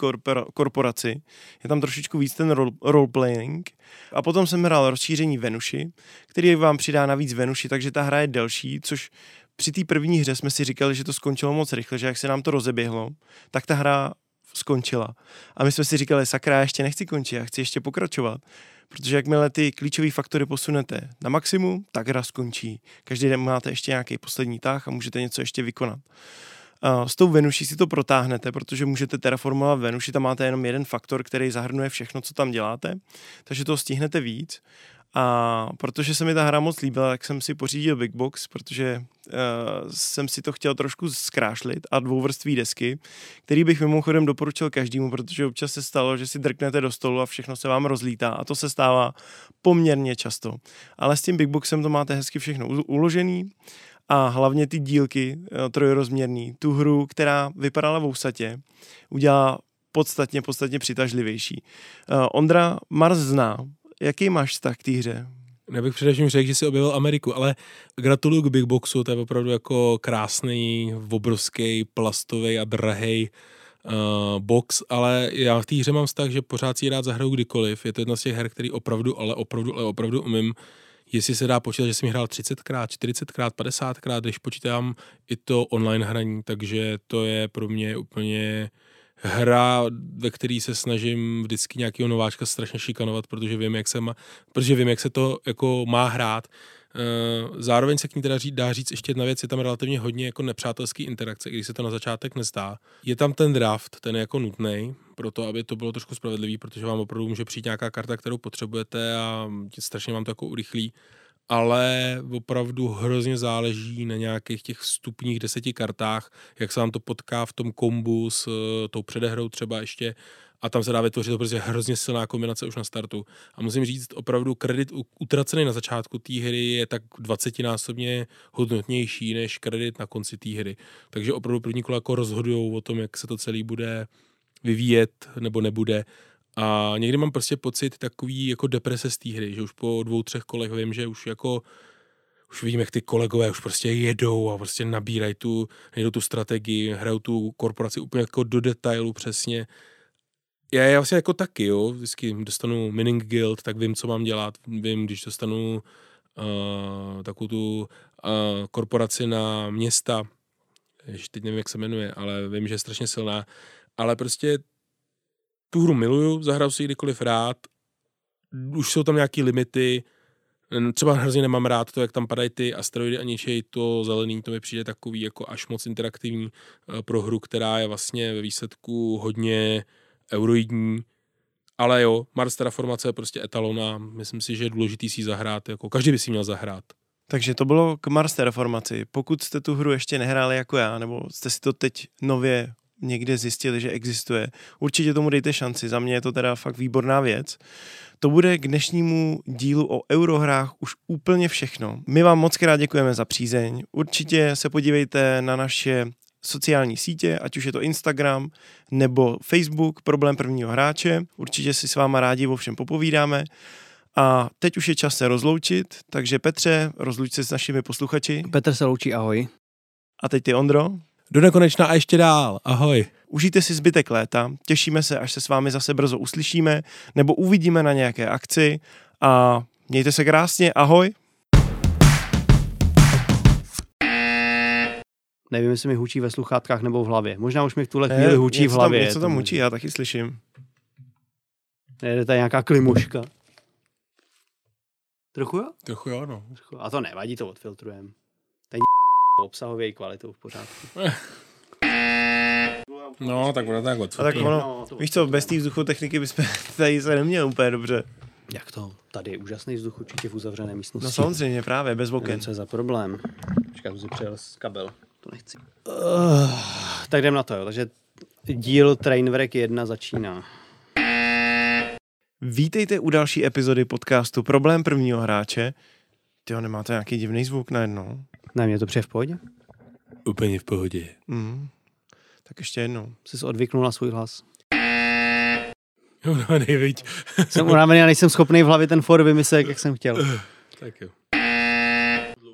korporaci. Je tam trošičku víc ten role, roleplaying. A potom jsem hrál rozšíření Venuši, který vám přidá navíc Venuši, takže ta hra je delší, což při té první hře jsme si říkali, že to skončilo moc rychle, že jak se nám to rozeběhlo, tak ta hra skončila. A my jsme si říkali, sakra, já ještě nechci končit, já chci ještě pokračovat. Protože jakmile ty klíčové faktory posunete na maximum, tak hra skončí. Každý den máte ještě nějaký poslední tah a můžete něco ještě vykonat. S tou Venuší si to protáhnete, protože můžete terraformovat Venuši, tam máte jenom jeden faktor, který zahrnuje všechno, co tam děláte, takže to stihnete víc a protože se mi ta hra moc líbila, tak jsem si pořídil Big Box, protože uh, jsem si to chtěl trošku zkrášlit a dvouvrství desky, který bych mimochodem doporučil každému, protože občas se stalo, že si drknete do stolu a všechno se vám rozlítá a to se stává poměrně často. Ale s tím Big Boxem to máte hezky všechno uložený a hlavně ty dílky uh, trojrozměrný, tu hru, která vypadala vousatě, udělá podstatně, podstatně přitažlivější. Uh, Ondra Mars zná, Jaký máš vztah k té hře? Já bych především řekl, že si objevil Ameriku, ale gratuluju k Big Boxu, to je opravdu jako krásný, obrovský, plastový a drahý uh, box, ale já v té hře mám vztah, že pořád si ji rád zahraju kdykoliv. Je to jedna z těch her, který opravdu, ale opravdu, ale opravdu umím. Jestli se dá počítat, že jsem hrál 30krát, 40krát, 50krát, když počítám i to online hraní, takže to je pro mě úplně hra, ve který se snažím vždycky nějakého nováčka strašně šikanovat, protože vím, jak se, má, protože vím, jak se to jako má hrát. Eh, zároveň se k ní teda dá říct ještě jedna věc, je tam relativně hodně jako nepřátelský interakce, když se to na začátek nezdá. Je tam ten draft, ten je jako nutný pro to, aby to bylo trošku spravedlivý, protože vám opravdu může přijít nějaká karta, kterou potřebujete a strašně vám to jako urychlí ale opravdu hrozně záleží na nějakých těch vstupních deseti kartách, jak se vám to potká v tom kombu s uh, tou předehrou třeba ještě a tam se dá vytvořit to prostě hrozně silná kombinace už na startu. A musím říct, opravdu kredit utracený na začátku té hry je tak 20násobně hodnotnější než kredit na konci té hry. Takže opravdu první kola jako rozhodují o tom, jak se to celý bude vyvíjet nebo nebude. A někdy mám prostě pocit takový jako deprese z té hry, že už po dvou, třech kolech vím, že už jako už vidím, jak ty kolegové už prostě jedou a prostě nabírají tu, nejdou tu strategii, hrajou tu korporaci úplně jako do detailu přesně. Já, já vlastně jako taky, jo, vždycky dostanu mining guild, tak vím, co mám dělat, vím, když dostanu uh, takovou tu uh, korporaci na města, ještě teď nevím, jak se jmenuje, ale vím, že je strašně silná, ale prostě tu hru miluju, zahraju si kdykoliv rád, už jsou tam nějaké limity, třeba hrozně nemám rád to, jak tam padají ty asteroidy a ničej to zelený, to mi přijde takový jako až moc interaktivní eh, pro hru, která je vlastně ve výsledku hodně euroidní, ale jo, Mars Terraformace je prostě etalona, myslím si, že je důležitý si zahrát, jako každý by si měl zahrát. Takže to bylo k Mars Terraformaci. Pokud jste tu hru ještě nehráli jako já, nebo jste si to teď nově někde zjistili, že existuje, určitě tomu dejte šanci. Za mě je to teda fakt výborná věc. To bude k dnešnímu dílu o eurohrách už úplně všechno. My vám moc krát děkujeme za přízeň. Určitě se podívejte na naše sociální sítě, ať už je to Instagram nebo Facebook, problém prvního hráče. Určitě si s váma rádi o všem popovídáme. A teď už je čas se rozloučit, takže Petře, rozluč se s našimi posluchači. Petr se loučí, ahoj. A teď ty Ondro. Do nekonečna a ještě dál, ahoj. Užijte si zbytek léta, těšíme se, až se s vámi zase brzo uslyšíme, nebo uvidíme na nějaké akci a mějte se krásně, ahoj. Nevím, jestli mi hučí ve sluchátkách nebo v hlavě. Možná už mi v tuhle chvíli hučí v hlavě. Tam, něco tam hučí, já taky slyším. Je tady nějaká klimuška. Trochu jo? Trochu jo, no. A to nevadí, to odfiltrujeme. Obsahově i kvalitou v pořádku. No, tak bude tak A tak ono, no, víš co, bez té vzduchotechniky bychom [LAUGHS] tady se neměli úplně dobře. Jak to? Tady je úžasný vzduch určitě v uzavřené místnosti. No samozřejmě, právě, bez oken. Co je za problém? Počkej, si přijel z kabel. To nechci. Uh, tak jdem na to, jo. Takže díl Trainwreck 1 začíná. Vítejte u další epizody podcastu Problém prvního hráče. Ty nemáte nějaký divný zvuk najednou? Ne, mě to přijde v pohodě. Úplně v pohodě. Mm. Tak ještě jednou. Jsi odvyknul na svůj hlas. No, no nejvíc. jsem unavený a nejsem schopný v hlavě ten for vymyslet, jak jsem chtěl. tak jo.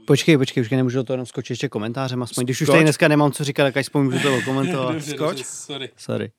Počkej, počkej, už nemůžu do toho jenom skočit ještě komentářem, aspoň když už tady dneska nemám co říkat, tak aspoň můžu to komentovat. Skoč. Sorry. Sorry.